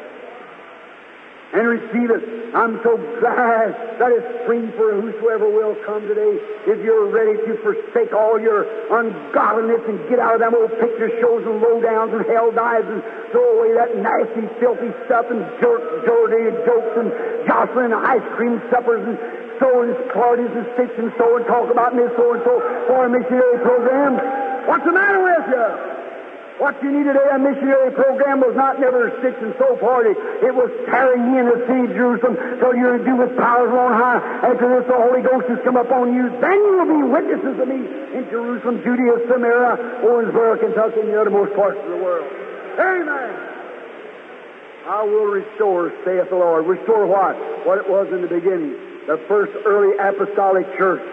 and receive it. I'm so glad that it's free for whosoever will come today. If you're ready to forsake all your ungodliness and get out of them old picture shows and lowdowns and hell dives and throw away that nasty, filthy stuff and jerk, jordy jokes and jostling and ice cream suppers and so and parties and sticks and so and talk about this so and so for a missionary program. What's the matter with you? What you need today, a missionary program was not never a sticks and so party. It was carrying you in the city of Jerusalem till you're endued with powers on high. After this, the Holy Ghost has come upon you. Then you will be witnesses of me in Jerusalem, Judea, Samaria, Owensboro, Kentucky, and the uttermost parts of the world. Amen. I will restore, saith the Lord. Restore what? What it was in the beginning. The first early apostolic church.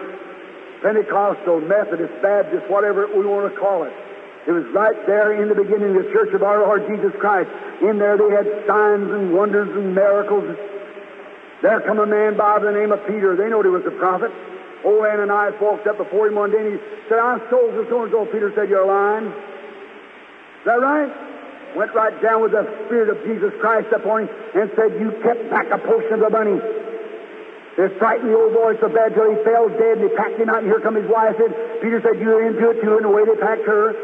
Pentecostal, Methodist, Baptist, whatever we want to call it. It was right there in the beginning of the church of our Lord Jesus Christ. In there they had signs and wonders and miracles. There come a man by the name of Peter. They knowed he was a prophet. Old Ananias walked up before him one day and he said, I sold for so and so. Peter said, You're lying. Is that right? Went right down with the Spirit of Jesus Christ upon him and said, You kept back a portion of the money. They frightened the old boy so bad till he fell dead and they packed him out and here come his wife in. Peter said, You're into it too, and the way they packed her.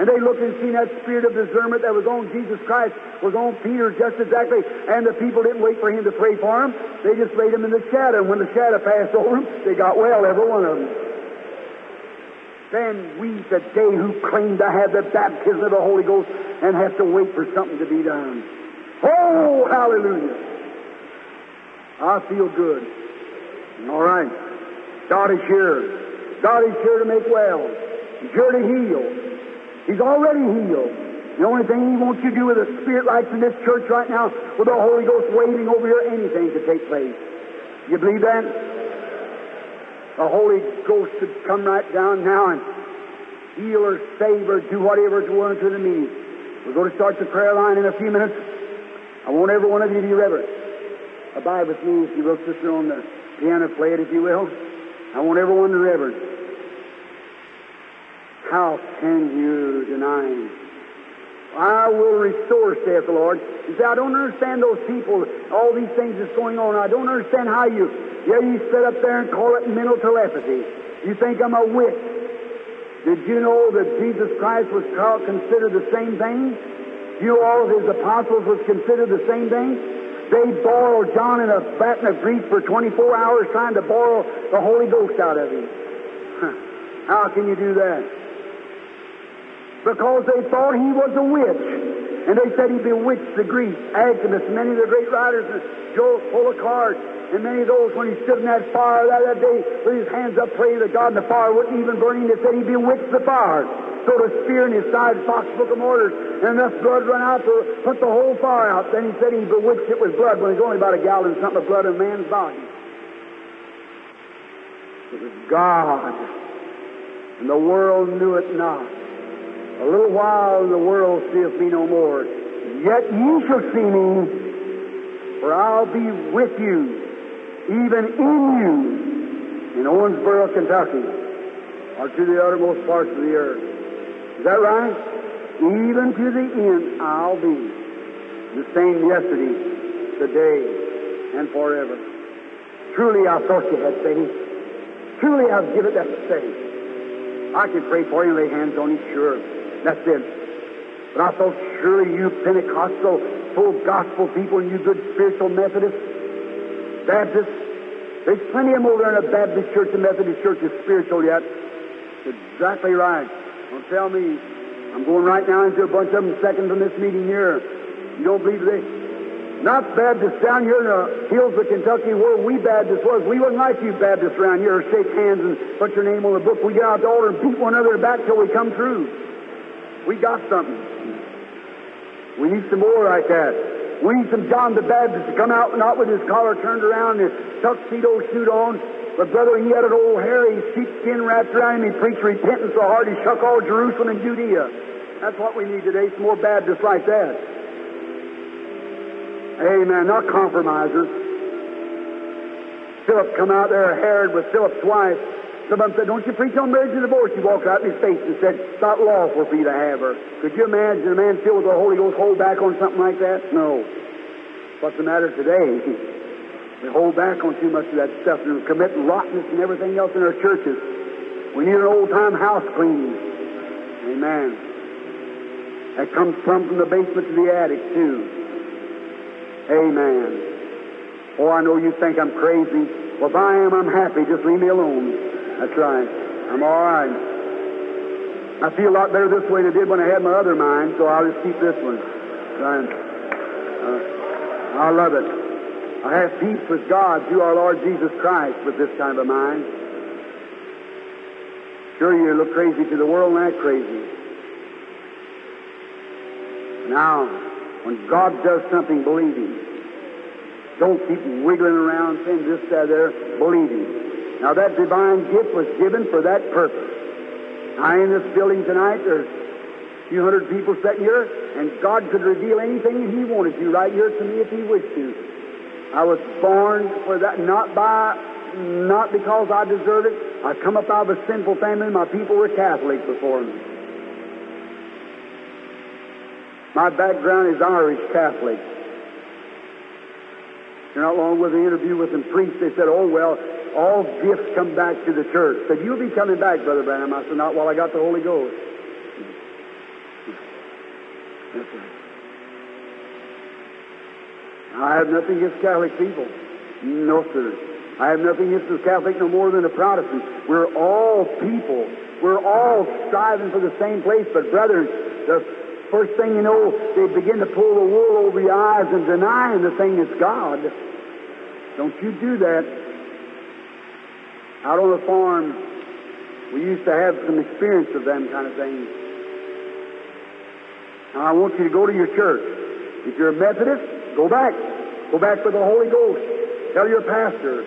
And they looked and seen that spirit of discernment that was on Jesus Christ was on Peter just exactly. And the people didn't wait for him to pray for him. They just laid him in the shadow. And when the shadow passed over him, they got well, every one of them. Then we today who claim to have the baptism of the Holy Ghost and have to wait for something to be done. Oh, hallelujah. I feel good. All right. God is here. God is here to make well. He's here to heal. He's already healed. The only thing He wants you to do with a Spirit lights in this church right now, with the Holy Ghost waving over here, anything could take place. You believe that? The Holy Ghost could come right down now and heal or save or do whatever it's willing to the meeting. We're going to start the prayer line in a few minutes. I want every one of you to be reverent. Abide with me, if you will, sister, on the piano. Play it, if you will. I want everyone to reverence. How can you deny him? I will restore, saith the Lord. You say, I don't understand those people, all these things that's going on. I don't understand how you, yeah, you sit up there and call it mental telepathy. You think I'm a witch. Did you know that Jesus Christ was considered the same thing? You all of his apostles was considered the same thing? They boiled John in a batten of grease for 24 hours trying to boil the Holy Ghost out of him. How can you do that? because they thought he was a witch. And they said he bewitched the Greeks, Agabus, many of the great writers, Joel Polycarp, and many of those when he stood in that fire that, that day with his hands up praying to God and the fire wouldn't even burn him, they said he bewitched the fire. Sewed a spear in his side, Fox Book of Martyrs, and enough blood run out to put the whole fire out. Then he said he bewitched it with blood when it's only about a gallon something of blood in a man's body. It was God, and the world knew it not. A little while, and the world seeth me no more. Yet ye shall see me, for I'll be with you, even in you, in Owensboro, Kentucky, or to the uttermost parts of the earth. Is that right? Even to the end, I'll be the same yesterday, today, and forever. Truly, I thought you had faith. Truly, I've given it that faith. I can pray for you and lay hands on you, sure. That's it. But I thought, surely you Pentecostal, full gospel people, and you good spiritual Methodists, Baptists, there's plenty of them over there in a Baptist church and Methodist church is spiritual yet. Exactly right. Tell me. I'm going right now into a bunch of them second from this meeting here. You don't believe this? Not Baptists down here in the hills of Kentucky where we Baptists was. We wasn't like you Baptists around here, shake hands and put your name on the book. We get out the altar and beat one another back till we come through. We got something. We need some more like that. We need some John the Baptist to come out, not with his collar turned around and his tuxedo suit on, but brother, he had an old hairy sheepskin wrapped around him. He preached repentance so hard he shook all Jerusalem and Judea. That's what we need today, some more Baptists like that. Amen. Not compromisers. Philip come out there, Herod with Philip's wife. Some of them said, Don't you preach on marriage and divorce? He walked out in his face and said, It's not lawful for you to have her. Could you imagine a man filled with the Holy Ghost hold back on something like that? No. What's the matter today? We hold back on too much of that stuff and commit rottenness and everything else in our churches. We need an old time house cleaning. Amen. That comes from the basement to the attic, too. Amen. Oh, I know you think I'm crazy. Well, if I am, I'm happy. Just leave me alone. That's right. I'm all right. I feel a lot better this way than I did when I had my other mind, so I'll just keep this one. Right. Uh, I love it. I have peace with God through our Lord Jesus Christ with this kind of a mind. Sure, you look crazy to the world act crazy. Now, when God does something, believe Him. Don't keep wiggling around saying this, that, there. Believe Him. Now, that divine gift was given for that purpose. Now, in this building tonight, there's a few hundred people sitting here, and God could reveal anything He wanted to right here to me if He wished to. I was born for that, not by, not because I deserved it. I come up out of a sinful family. My people were Catholics before me. My background is Irish Catholic. You're not long with the interview with some priests. They said, "Oh well, all gifts come back to the church." Said, "You'll be coming back, Brother Branham." I said, "Not while I got the Holy Ghost." That's right. I have nothing against Catholic people. No, sir. I have nothing against the Catholic no more than the Protestant. We're all people. We're all striving for the same place. But, brothers, the first thing you know, they begin to pull the wool over your eyes and denying the thing that's God. Don't you do that. Out on the farm, we used to have some experience of them kind of things. Now, I want you to go to your church. If you're a Methodist, go back. Go back with the Holy Ghost. Tell your pastor.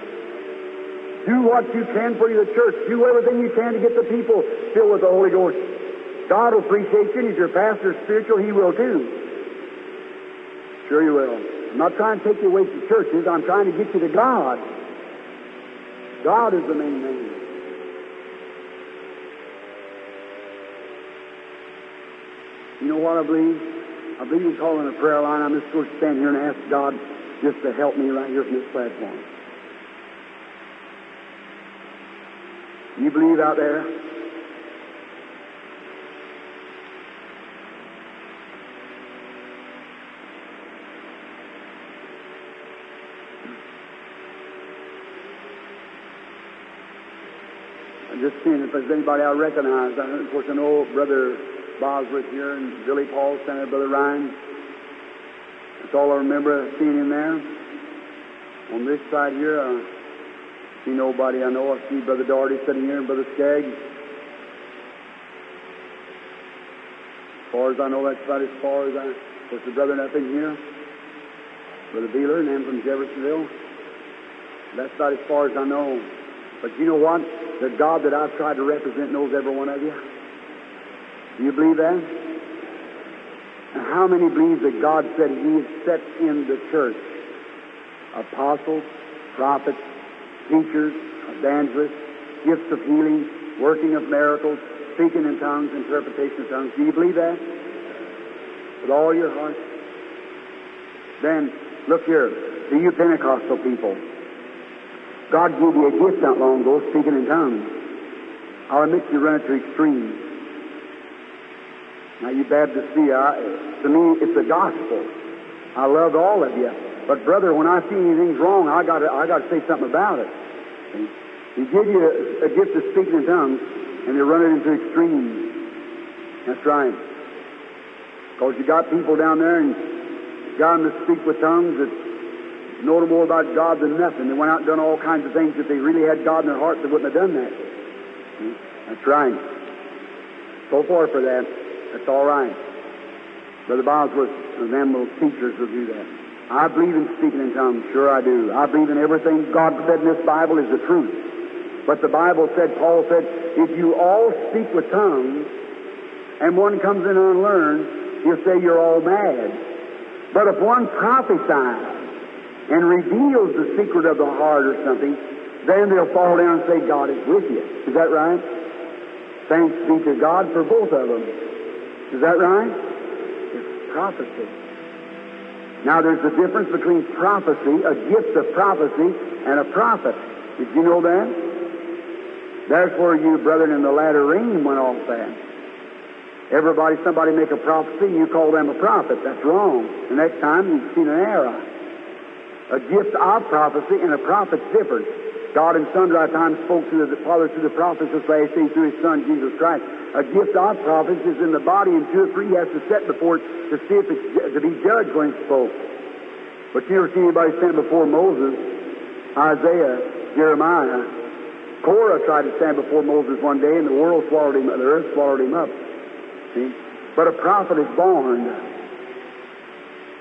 Do what you can for your church. Do everything you can to get the people filled with the Holy Ghost. God will appreciate you, if your pastor's spiritual, he will too. Sure you will. I'm not trying to take you away from churches. I'm trying to get you to God. God is the main thing. You know what I believe? I believe in calling a prayer line. I'm just going to stand here and ask God just to help me right here from this platform. You believe out there? I'm just seeing if there's anybody I recognize. I, of course, I know Brother Bosworth here and Billy Paul Center, Brother Ryan. That's all I remember seeing him there. On this side here, I see nobody I know. I see Brother Doherty sitting here and Brother Skaggs. As far as I know, that's about as far as I. Was the brother up in here? Brother Beeler, and then from Jeffersonville. That's about as far as I know. But you know what? The God that I've tried to represent knows every one of you. Do you believe that? And how many believe that God said He set in the church apostles, prophets, teachers, evangelists, gifts of healing, working of miracles, speaking in tongues, interpretation of tongues. Do you believe that? With all your heart? Then, look here, to you Pentecostal people, God gave you a gift not long ago, speaking in tongues. I'll admit you run it to extremes. Now, you Baptists to me, it's the gospel. I love all of you. But, brother, when I see anything's wrong, I got I got to say something about it. He give you a, a gift of speaking in tongues, and they run it into extremes. That's right. Because you got people down there and got them to speak with tongues that know more about God than nothing. They went out and done all kinds of things. If they really had God in their heart, they wouldn't have done that. That's right. So far for that. That's all right. Brother Bosworth and them little teachers will do that. I believe in speaking in tongues. Sure I do. I believe in everything God said in this Bible is the truth. But the Bible said, Paul said, if you all speak with tongues and one comes in unlearned, he'll say you're all mad. But if one prophesies and reveals the secret of the heart or something, then they'll fall down and say, God is with you. Is that right? Thanks be to God for both of them. Is that right? It's prophecy. Now, there's a difference between prophecy, a gift of prophecy, and a prophet. Did you know that? That's where you, brethren, in the latter rain went off that. Everybody, somebody make a prophecy, you call them a prophet. That's wrong. The next time, you've seen an error. A gift of prophecy and a prophet's different. God and in sundry times spoke to the Father through the prophets this last day through His Son, Jesus Christ. A gift of prophets is in the body, and two or three has to set before it to see if it's to be judged when it spoke. But you never see anybody stand before Moses, Isaiah, Jeremiah. Korah tried to stand before Moses one day, and the world swallowed him, the earth swallowed him up. See? But a prophet is born.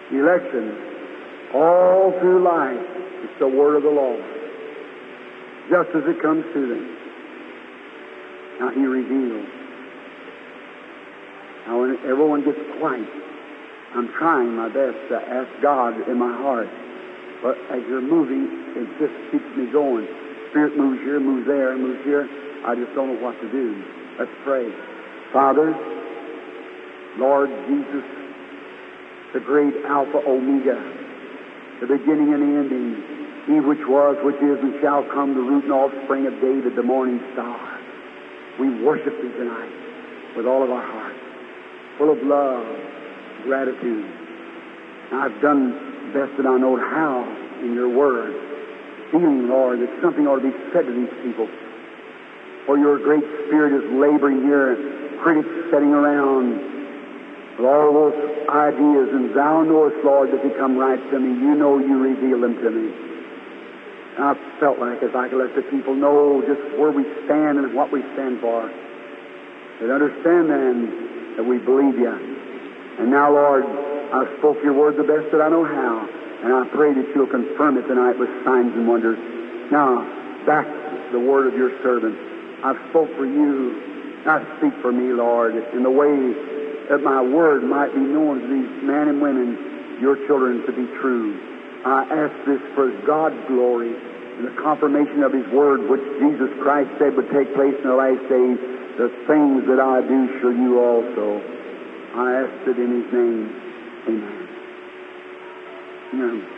Election. All through life, it's the word of the Lord. Just as it comes to them. Now he reveals. Now when everyone gets quiet, I'm trying my best to ask God in my heart. But as you're moving, it just keeps me going. Spirit moves here, moves there, moves here. I just don't know what to do. Let's pray. Father, Lord Jesus, the great Alpha Omega, the beginning and the ending, He which was, which is, and shall come, the root and offspring of David, the morning star. We worship Thee tonight with all of our hearts, full of love, gratitude. I've done best that I know how in Your Word, feeling, Lord, that something ought to be said to these people. For Your great Spirit is laboring here, critics sitting around with all those ideas, and Thou knowest, Lord, that they come right to me. You know You reveal them to me. I felt like if I could let the people know just where we stand and what we stand for, they'd understand then that we believe you. And now, Lord, I spoke your word the best that I know how, and I pray that you'll confirm it tonight with signs and wonders. Now, back the word of your servant. I've spoke for you. I speak for me, Lord, in the way that my word might be known to these men and women, your children, to be true. I ask this for God's glory and the confirmation of His Word, which Jesus Christ said would take place in the last days. The things that I do shall you also. I ask it in His name. Amen. Amen.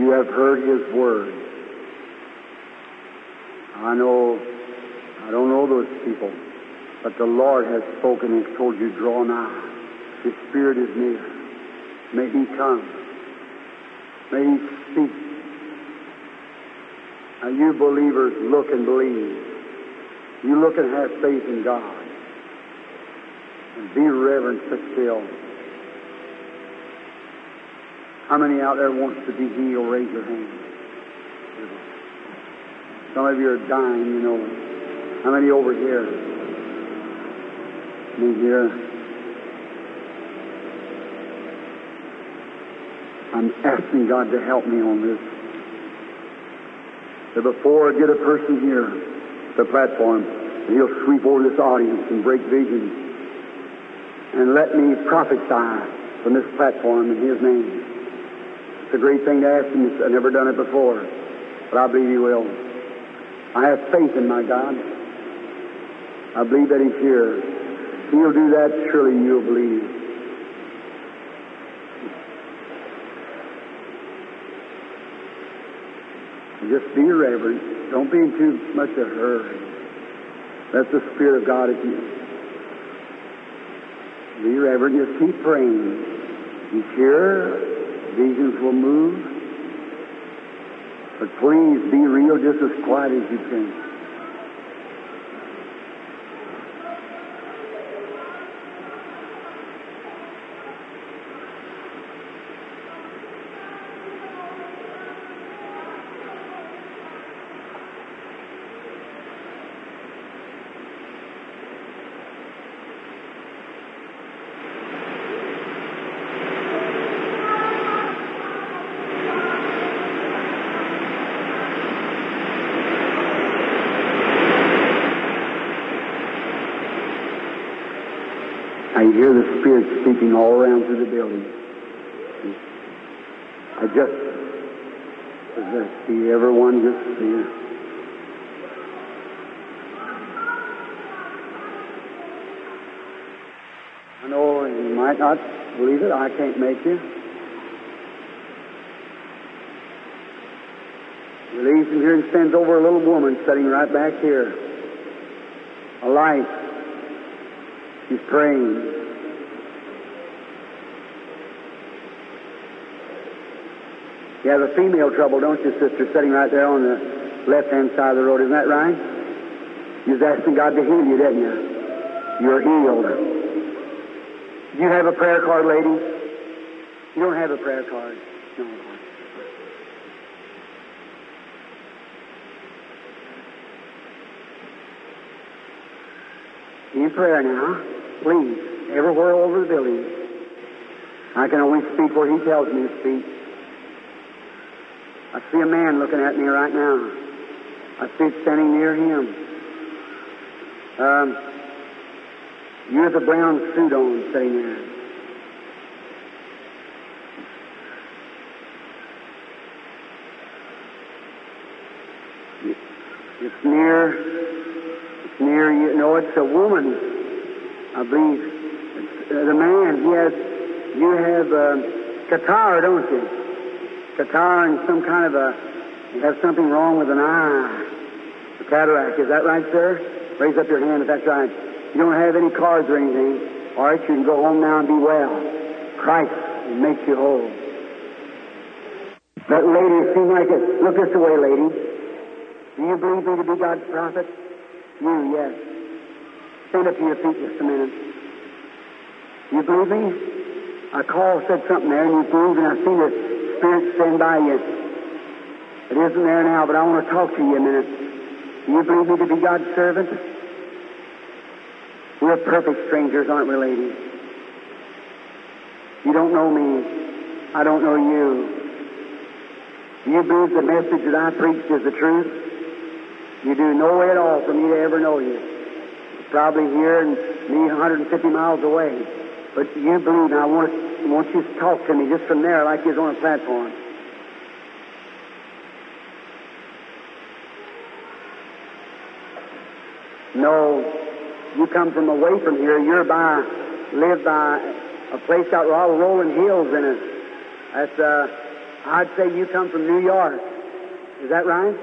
You have heard his word. I know, I don't know those people, but the Lord has spoken and told you, draw nigh. His Spirit is near. May he come. May he speak. Now you believers look and believe. You look and have faith in God. And be reverent, sit still. How many out there wants to be healed? Raise your hand. Some of you are dying, you know. How many over here? Me here. I'm asking God to help me on this. That before I get a person here, the platform, he'll sweep over this audience and break visions and let me prophesy from this platform in His name. It's a great thing to ask Him. I've never done it before, but I believe He will. I have faith in my God. I believe that He's here. He'll do that, surely you'll believe. Just be reverent. Don't be in too much of a hurry. Let the Spirit of God in you. Be reverent. Just keep praying. He's here. Visions will move. But please be real just as quiet as you can. I hear the Spirit speaking all around through the building. I just, I just see everyone just see. I know you might not believe it. I can't make you. He leaves from here and stands over a little woman sitting right back here. A light. She's praying. You have a female trouble, don't you, sister, sitting right there on the left-hand side of the road. Isn't that right? You was asking God to heal you, didn't you? You're healed. Do you have a prayer card, lady? You don't have a prayer card. No. In prayer now, please, everywhere over the building. I can only speak where He tells me to speak. I see a man looking at me right now. I see it standing near him. Um, you have a brown suit on sitting there. It's near, it's near you. No, it's a woman, I believe. It's, uh, the man, he has, you have uh, catarrh, don't you? And some kind of a, you have something wrong with an eye. A cataract, is that right, sir? Raise up your hand if that's right. You don't have any cards or anything. All right, you can go home now and be well. Christ makes you whole. That lady seemed like it. Look this way, lady. Do you believe me to be God's prophet? You, yes. Stand up to your feet just a minute. You believe me? I call said something there, and you believe, and I seen the Spirit stand by you. It isn't there now, but I want to talk to you a minute. Do you believe me to be God's servant? We're perfect strangers, aren't we, ladies? You don't know me. I don't know you. Do you believe the message that I preached is the truth? You do no way at all for me to ever know you. Probably here and me 150 miles away. But you believe, and I want, want you to talk to me just from there like you're on a platform. No, you come from away from here. You're by, live by a place out with all rolling hills in it. That's, uh, I'd say you come from New York. Is that right?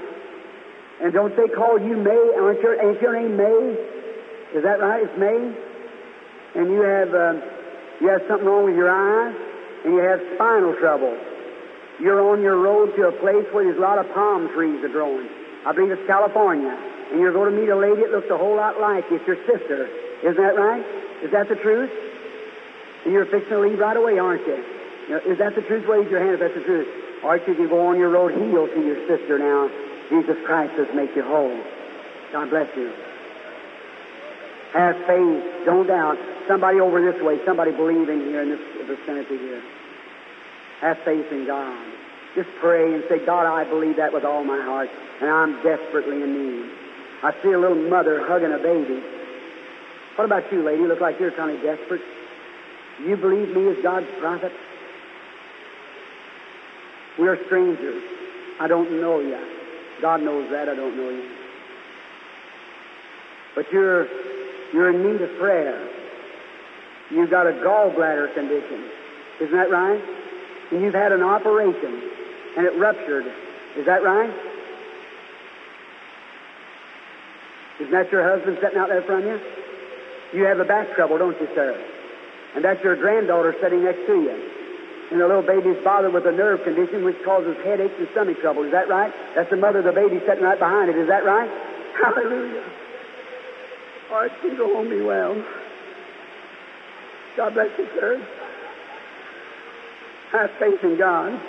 And don't they call you May? Aren't your, ain't your name May? Is that right? It's May? And you have, uh, you have something wrong with your eyes, and you have spinal trouble. You're on your road to a place where there's a lot of palm trees are growing. I believe it's California. And you're going to meet a lady that looks a whole lot like you. It's your sister. Isn't that right? Is that the truth? And you're fixing to leave right away, aren't you? Now, is that the truth? Raise your hand if that's the truth. Or you can go on your road healed to your sister now. Jesus Christ does make you whole. God bless you. Have faith. Don't doubt. Somebody over this way, somebody believing here in this vicinity here. Have faith in God. Just pray and say, God, I believe that with all my heart, and I'm desperately in need. I see a little mother hugging a baby. What about you, lady? You look like you're kind of desperate. You believe me as God's prophet? We're strangers. I don't know you. God knows that. I don't know you. But you're you're in need of prayer. You've got a gallbladder condition. Isn't that right? And you've had an operation and it ruptured. Is that right? Isn't that your husband sitting out there from you? You have a back trouble, don't you, sir? And that's your granddaughter sitting next to you. And the little baby's bothered with a nerve condition which causes headaches and stomach trouble. Is that right? That's the mother of the baby sitting right behind it. Is that right? Hallelujah. Right, please go home be well. God bless you, sir. Have faith in God.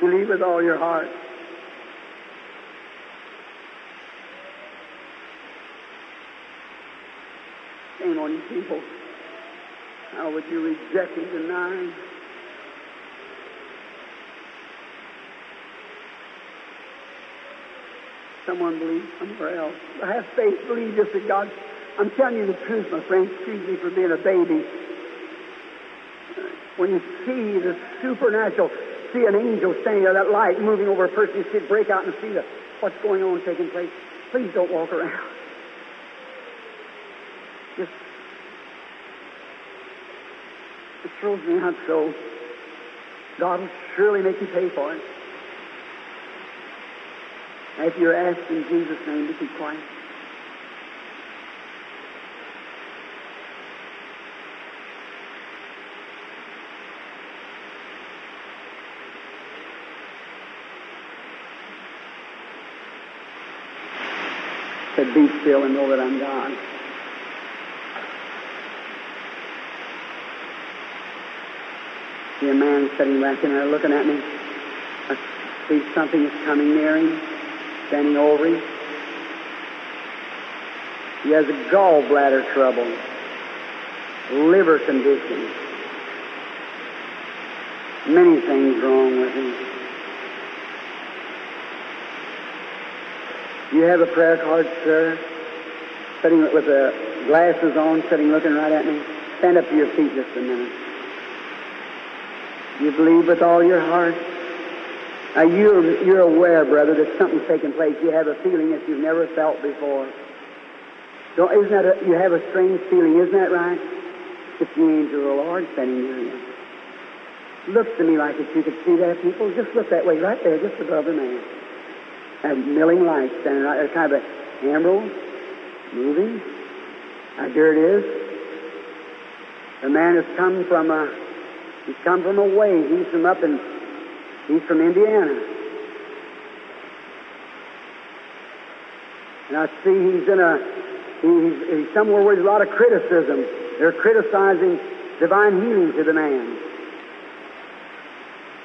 Believe with all your heart. Shame on you people. How would you reject and deny? Someone believes somewhere else. Have faith, believe just that God. I'm telling you the truth, my friend. Excuse me for being a baby. When you see the supernatural, see an angel standing there, that light moving over a person, you see it break out and see the, what's going on taking place. Please don't walk around. Just it throws me out so. God will surely make you pay for it. If you're asked in Jesus' name to be quiet. Said, be still and know that I'm God. See a man sitting back in there looking at me. I see something is coming near him, He has a gallbladder trouble, liver condition, many things wrong with him. You have a prayer card, sir? Sitting with the glasses on, sitting looking right at me. Stand up to your feet just a minute. You believe with all your heart. Now you're, you're aware, brother, that something's taking place. You have a feeling that you've never felt before. Isn't that a, you have a strange feeling, isn't that right? It's the angel of the Lord standing near you. Looks to me like if you could see that, people. Just look that way, right there, just above the man. A milling light standing right there, kind of a emerald, moving. Ah, now here it is. The man has come from a He's come from away. He's from up in, he's from Indiana. And I see he's in a, he's, he's somewhere where there's a lot of criticism. They're criticizing divine healing to the man.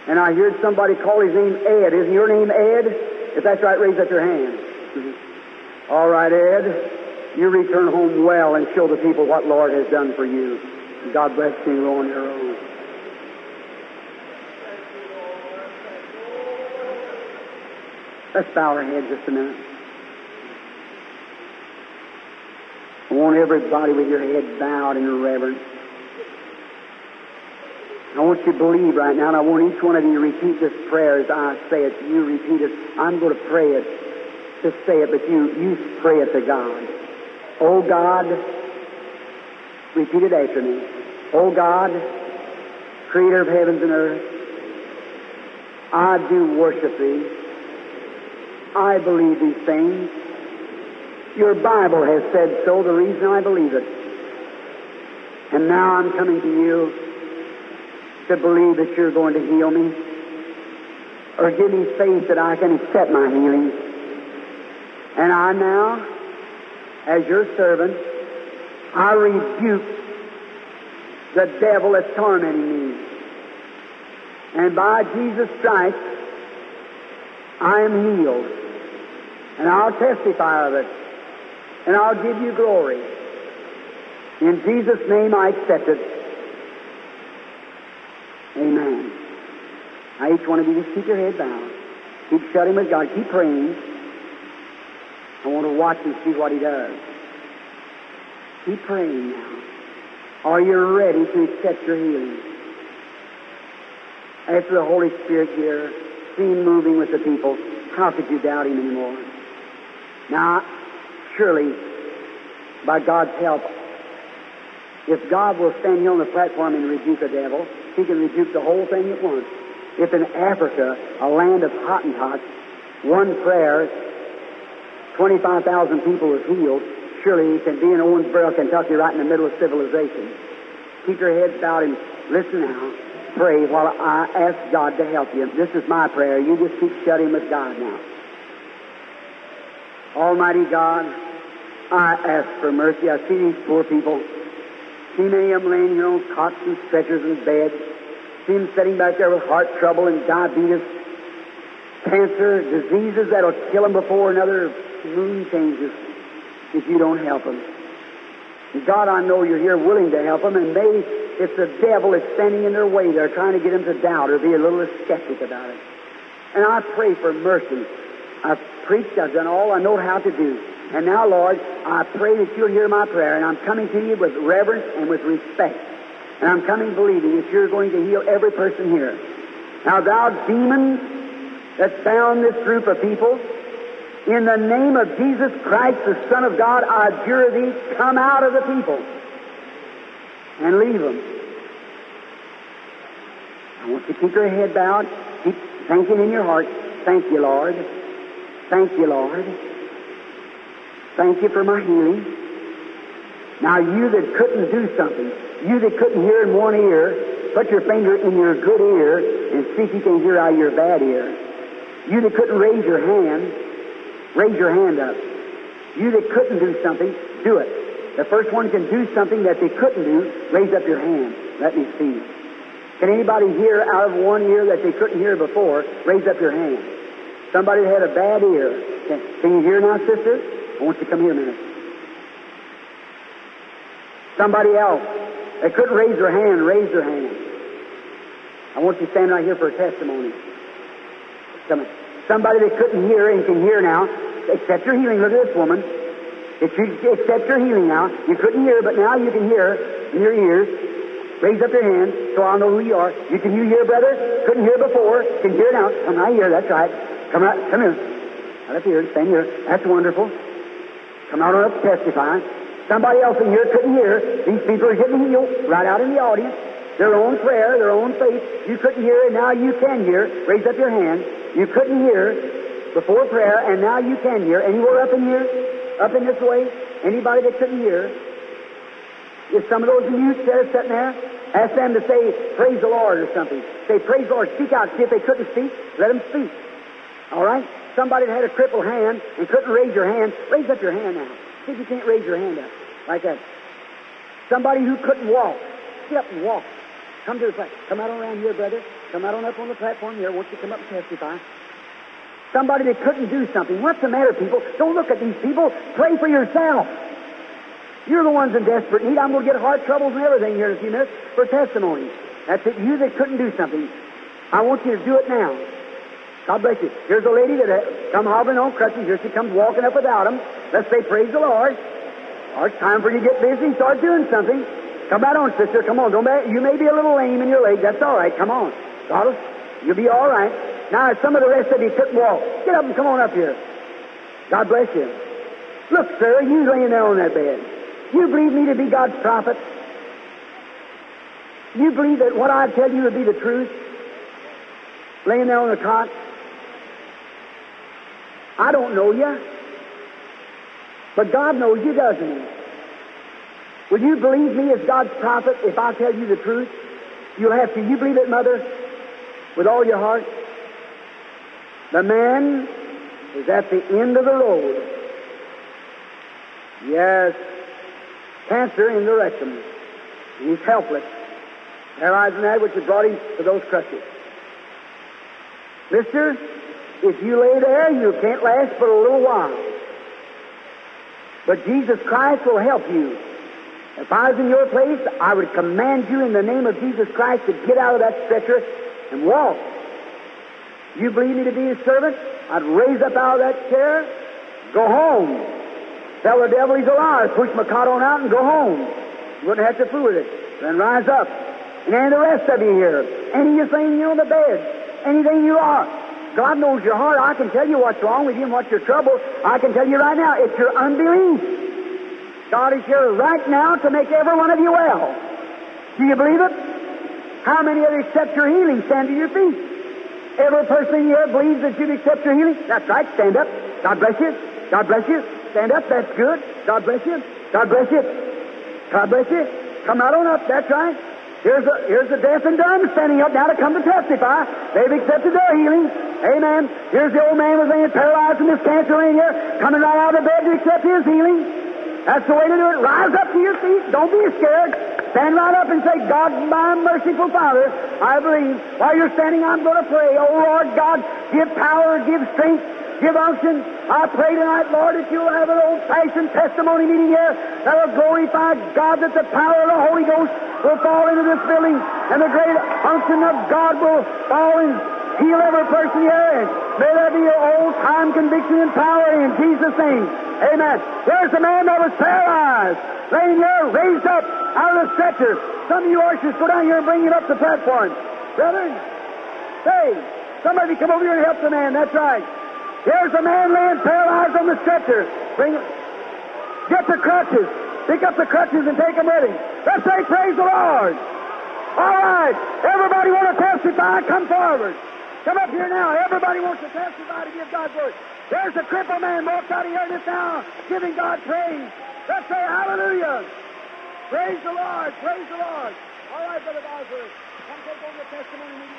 And I heard somebody call his name Ed. Isn't your name Ed? If that's right, raise up your hand. Mm-hmm. All right, Ed. You return home well and show the people what Lord has done for you. God bless you on your own. Let's bow our heads just a minute. I want everybody with your head bowed in reverence. I want you to believe right now, and I want each one of you to repeat this prayer as I say it. You repeat it. I'm going to pray it. Just say it, but you, you pray it to God. Oh God, repeat it after me. Oh God, creator of heavens and earth, I do worship thee. I believe these things. Your Bible has said so, the reason I believe it. And now I'm coming to you to believe that you're going to heal me or give me faith that I can accept my healing. And I now, as your servant, I rebuke the devil that's tormenting me. And by Jesus Christ, I am healed. And I'll testify of it. And I'll give you glory. In Jesus' name I accept it. Amen. Now each one of you just keep your head bowed. Keep shutting with God. Keep praying. I want to watch and see what He does. Keep praying now. Are you ready to accept your healing? After the Holy Spirit here, seen moving with the people, how could you doubt Him anymore? Now, surely, by God's help, if God will stand here on the platform and rebuke a devil, He can rebuke the whole thing at once. If in Africa, a land of Hottentots, one prayer, 25,000 people was healed, surely He can be in Owensboro, Kentucky, right in the middle of civilization. Keep your heads bowed and listen now. Pray while I ask God to help you. This is my prayer. You just keep shutting with God now. Almighty God, I ask for mercy. I see these poor people. See many of them laying here on cots and stretchers and beds. See them sitting back there with heart trouble and diabetes, cancer, diseases that'll kill them before another moon changes if you don't help them. God, I know you're here willing to help them, and maybe it's the devil that's standing in their way. They're trying to get them to doubt or be a little skeptic about it. And I pray for mercy. I've preached, I've done all I know how to do. And now, Lord, I pray that you'll hear my prayer, and I'm coming to you with reverence and with respect. And I'm coming believing that you're going to heal every person here. Now, thou demon that bound this group of people, in the name of Jesus Christ, the Son of God, I adjure thee, come out of the people and leave them. I want you to keep your head bowed, keep thinking in your heart, thank you, Lord. Thank you, Lord. Thank you for my healing. Now, you that couldn't do something, you that couldn't hear in one ear, put your finger in your good ear and see if you can hear out of your bad ear. You that couldn't raise your hand, raise your hand up. You that couldn't do something, do it. The first one can do something that they couldn't do, raise up your hand. Let me see. Can anybody hear out of one ear that they couldn't hear before? Raise up your hand. Somebody had a bad ear. Can, can you hear now, sister? I want you to come here a minute. Somebody else that couldn't raise their hand, raise their hand. I want you to stand right here for a testimony. Come Somebody that couldn't hear and can hear now, accept your healing. Look at this woman. If you accept your healing now, you couldn't hear, but now you can hear in your ears. Raise up your hand so I'll know who you are. You can you hear, brother? Couldn't hear before. Can hear now. Come right here. That's right. Come out. Come here. Right up here. Stand here. That's wonderful. Come out on up testify. Somebody else in here couldn't hear. These people are getting healed right out in the audience. Their own prayer, their own faith. You couldn't hear, and now you can hear. Raise up your hand. You couldn't hear before prayer, and now you can hear. Anywhere up in here? Up in this way? Anybody that couldn't hear? If some of those mutes that are sitting there, ask them to say, Praise the Lord or something. Say, Praise the Lord. Speak out. See if they couldn't speak. Let them speak. All right? Somebody had a crippled hand and couldn't raise your hand, raise up your hand now. See if you can't raise your hand up. Like that. Somebody who couldn't walk, get up and walk. Come to the platform. Come out around here, brother. Come out on up on the platform here. Won't you come up and testify? Somebody that couldn't do something. What's the matter, people? Don't look at these people. Pray for yourself. You're the ones in desperate need. I'm going to get heart troubles and everything here in a few minutes for testimony. That's it. You that couldn't do something. I want you to do it now. God bless you. Here's a lady that uh, come hobbling on crutches. Here she comes walking up without them. Let's say, praise the Lord. Or it's time for you to get busy and start doing something. Come right on, sister. Come on. Don't be, you may be a little lame in your leg. That's all right. Come on. God, you'll be all right. Now, some of the rest of you couldn't walk. Get up and come on up here. God bless you. Look, sir, you laying there on that bed. You believe me to be God's prophet? You believe that what I tell you would be the truth? Laying there on the cot? I don't know you. But God knows you, doesn't He? Will you believe me as God's prophet if I tell you the truth? You'll have to. You believe it, Mother? With all your heart? The man is at the end of the road. Yes. Cancer in the rectum. He's helpless. Paralyzed in that which has brought him to those crutches. Mister, if you lay there, you can't last but a little while. But Jesus Christ will help you. If I was in your place, I would command you in the name of Jesus Christ to get out of that stretcher and walk. You believe me to be his servant? I'd raise up out of that chair, go home. Tell the devil he's a liar, push my cot on out and go home. You wouldn't have to fool with it. Then rise up. And then the rest of you here. Anything you on the bed, anything you are. God knows your heart. I can tell you what's wrong with you and what's your trouble. I can tell you right now, it's your unbelief. God is here right now to make every one of you well. Do you believe it? How many of you accept your healing? Stand to your feet. Every person here believes that you'd accept your healing? That's right. Stand up. God bless you. God bless you. Stand up. That's good. God bless you. God bless you. God bless you. Come right on up. That's right. Here's the, here's deaf and dumb standing up now to come to testify. They've accepted their healing. Amen. Here's the old man was laying paralyzed from this cancer in here, coming right out of the bed to accept his healing. That's the way to do it. Rise up to your feet. Don't be scared. Stand right up and say, God, my merciful Father, I believe. While you're standing, I'm going to pray. Oh, Lord God, give power, give strength, give unction. I pray tonight, Lord, that you'll have an old-fashioned testimony meeting here that will glorify God, that the power of the Holy Ghost will fall into this building, and the great unction of God will fall and heal every person here, and may there be an old-time conviction and power in Jesus' name. Amen. There's a man that was paralyzed, laying there, raised up out of the stretcher. Some of you ushers go down here and bring him up the platform. Brethren, say, somebody come over here and help the man. That's right. Here's a man laying paralyzed on the stretcher. Bring it. Get the crutches. Pick up the crutches and take them with him. Let's say, praise the Lord. All right. Everybody want to testify? Come forward. Come up here now. Everybody wants to testify to give God's word. There's a crippled man walks out of here just now, giving God praise. Let's say hallelujah. Praise the Lord. Praise the Lord. All right, Brother Bosworth. Come take over the testimony.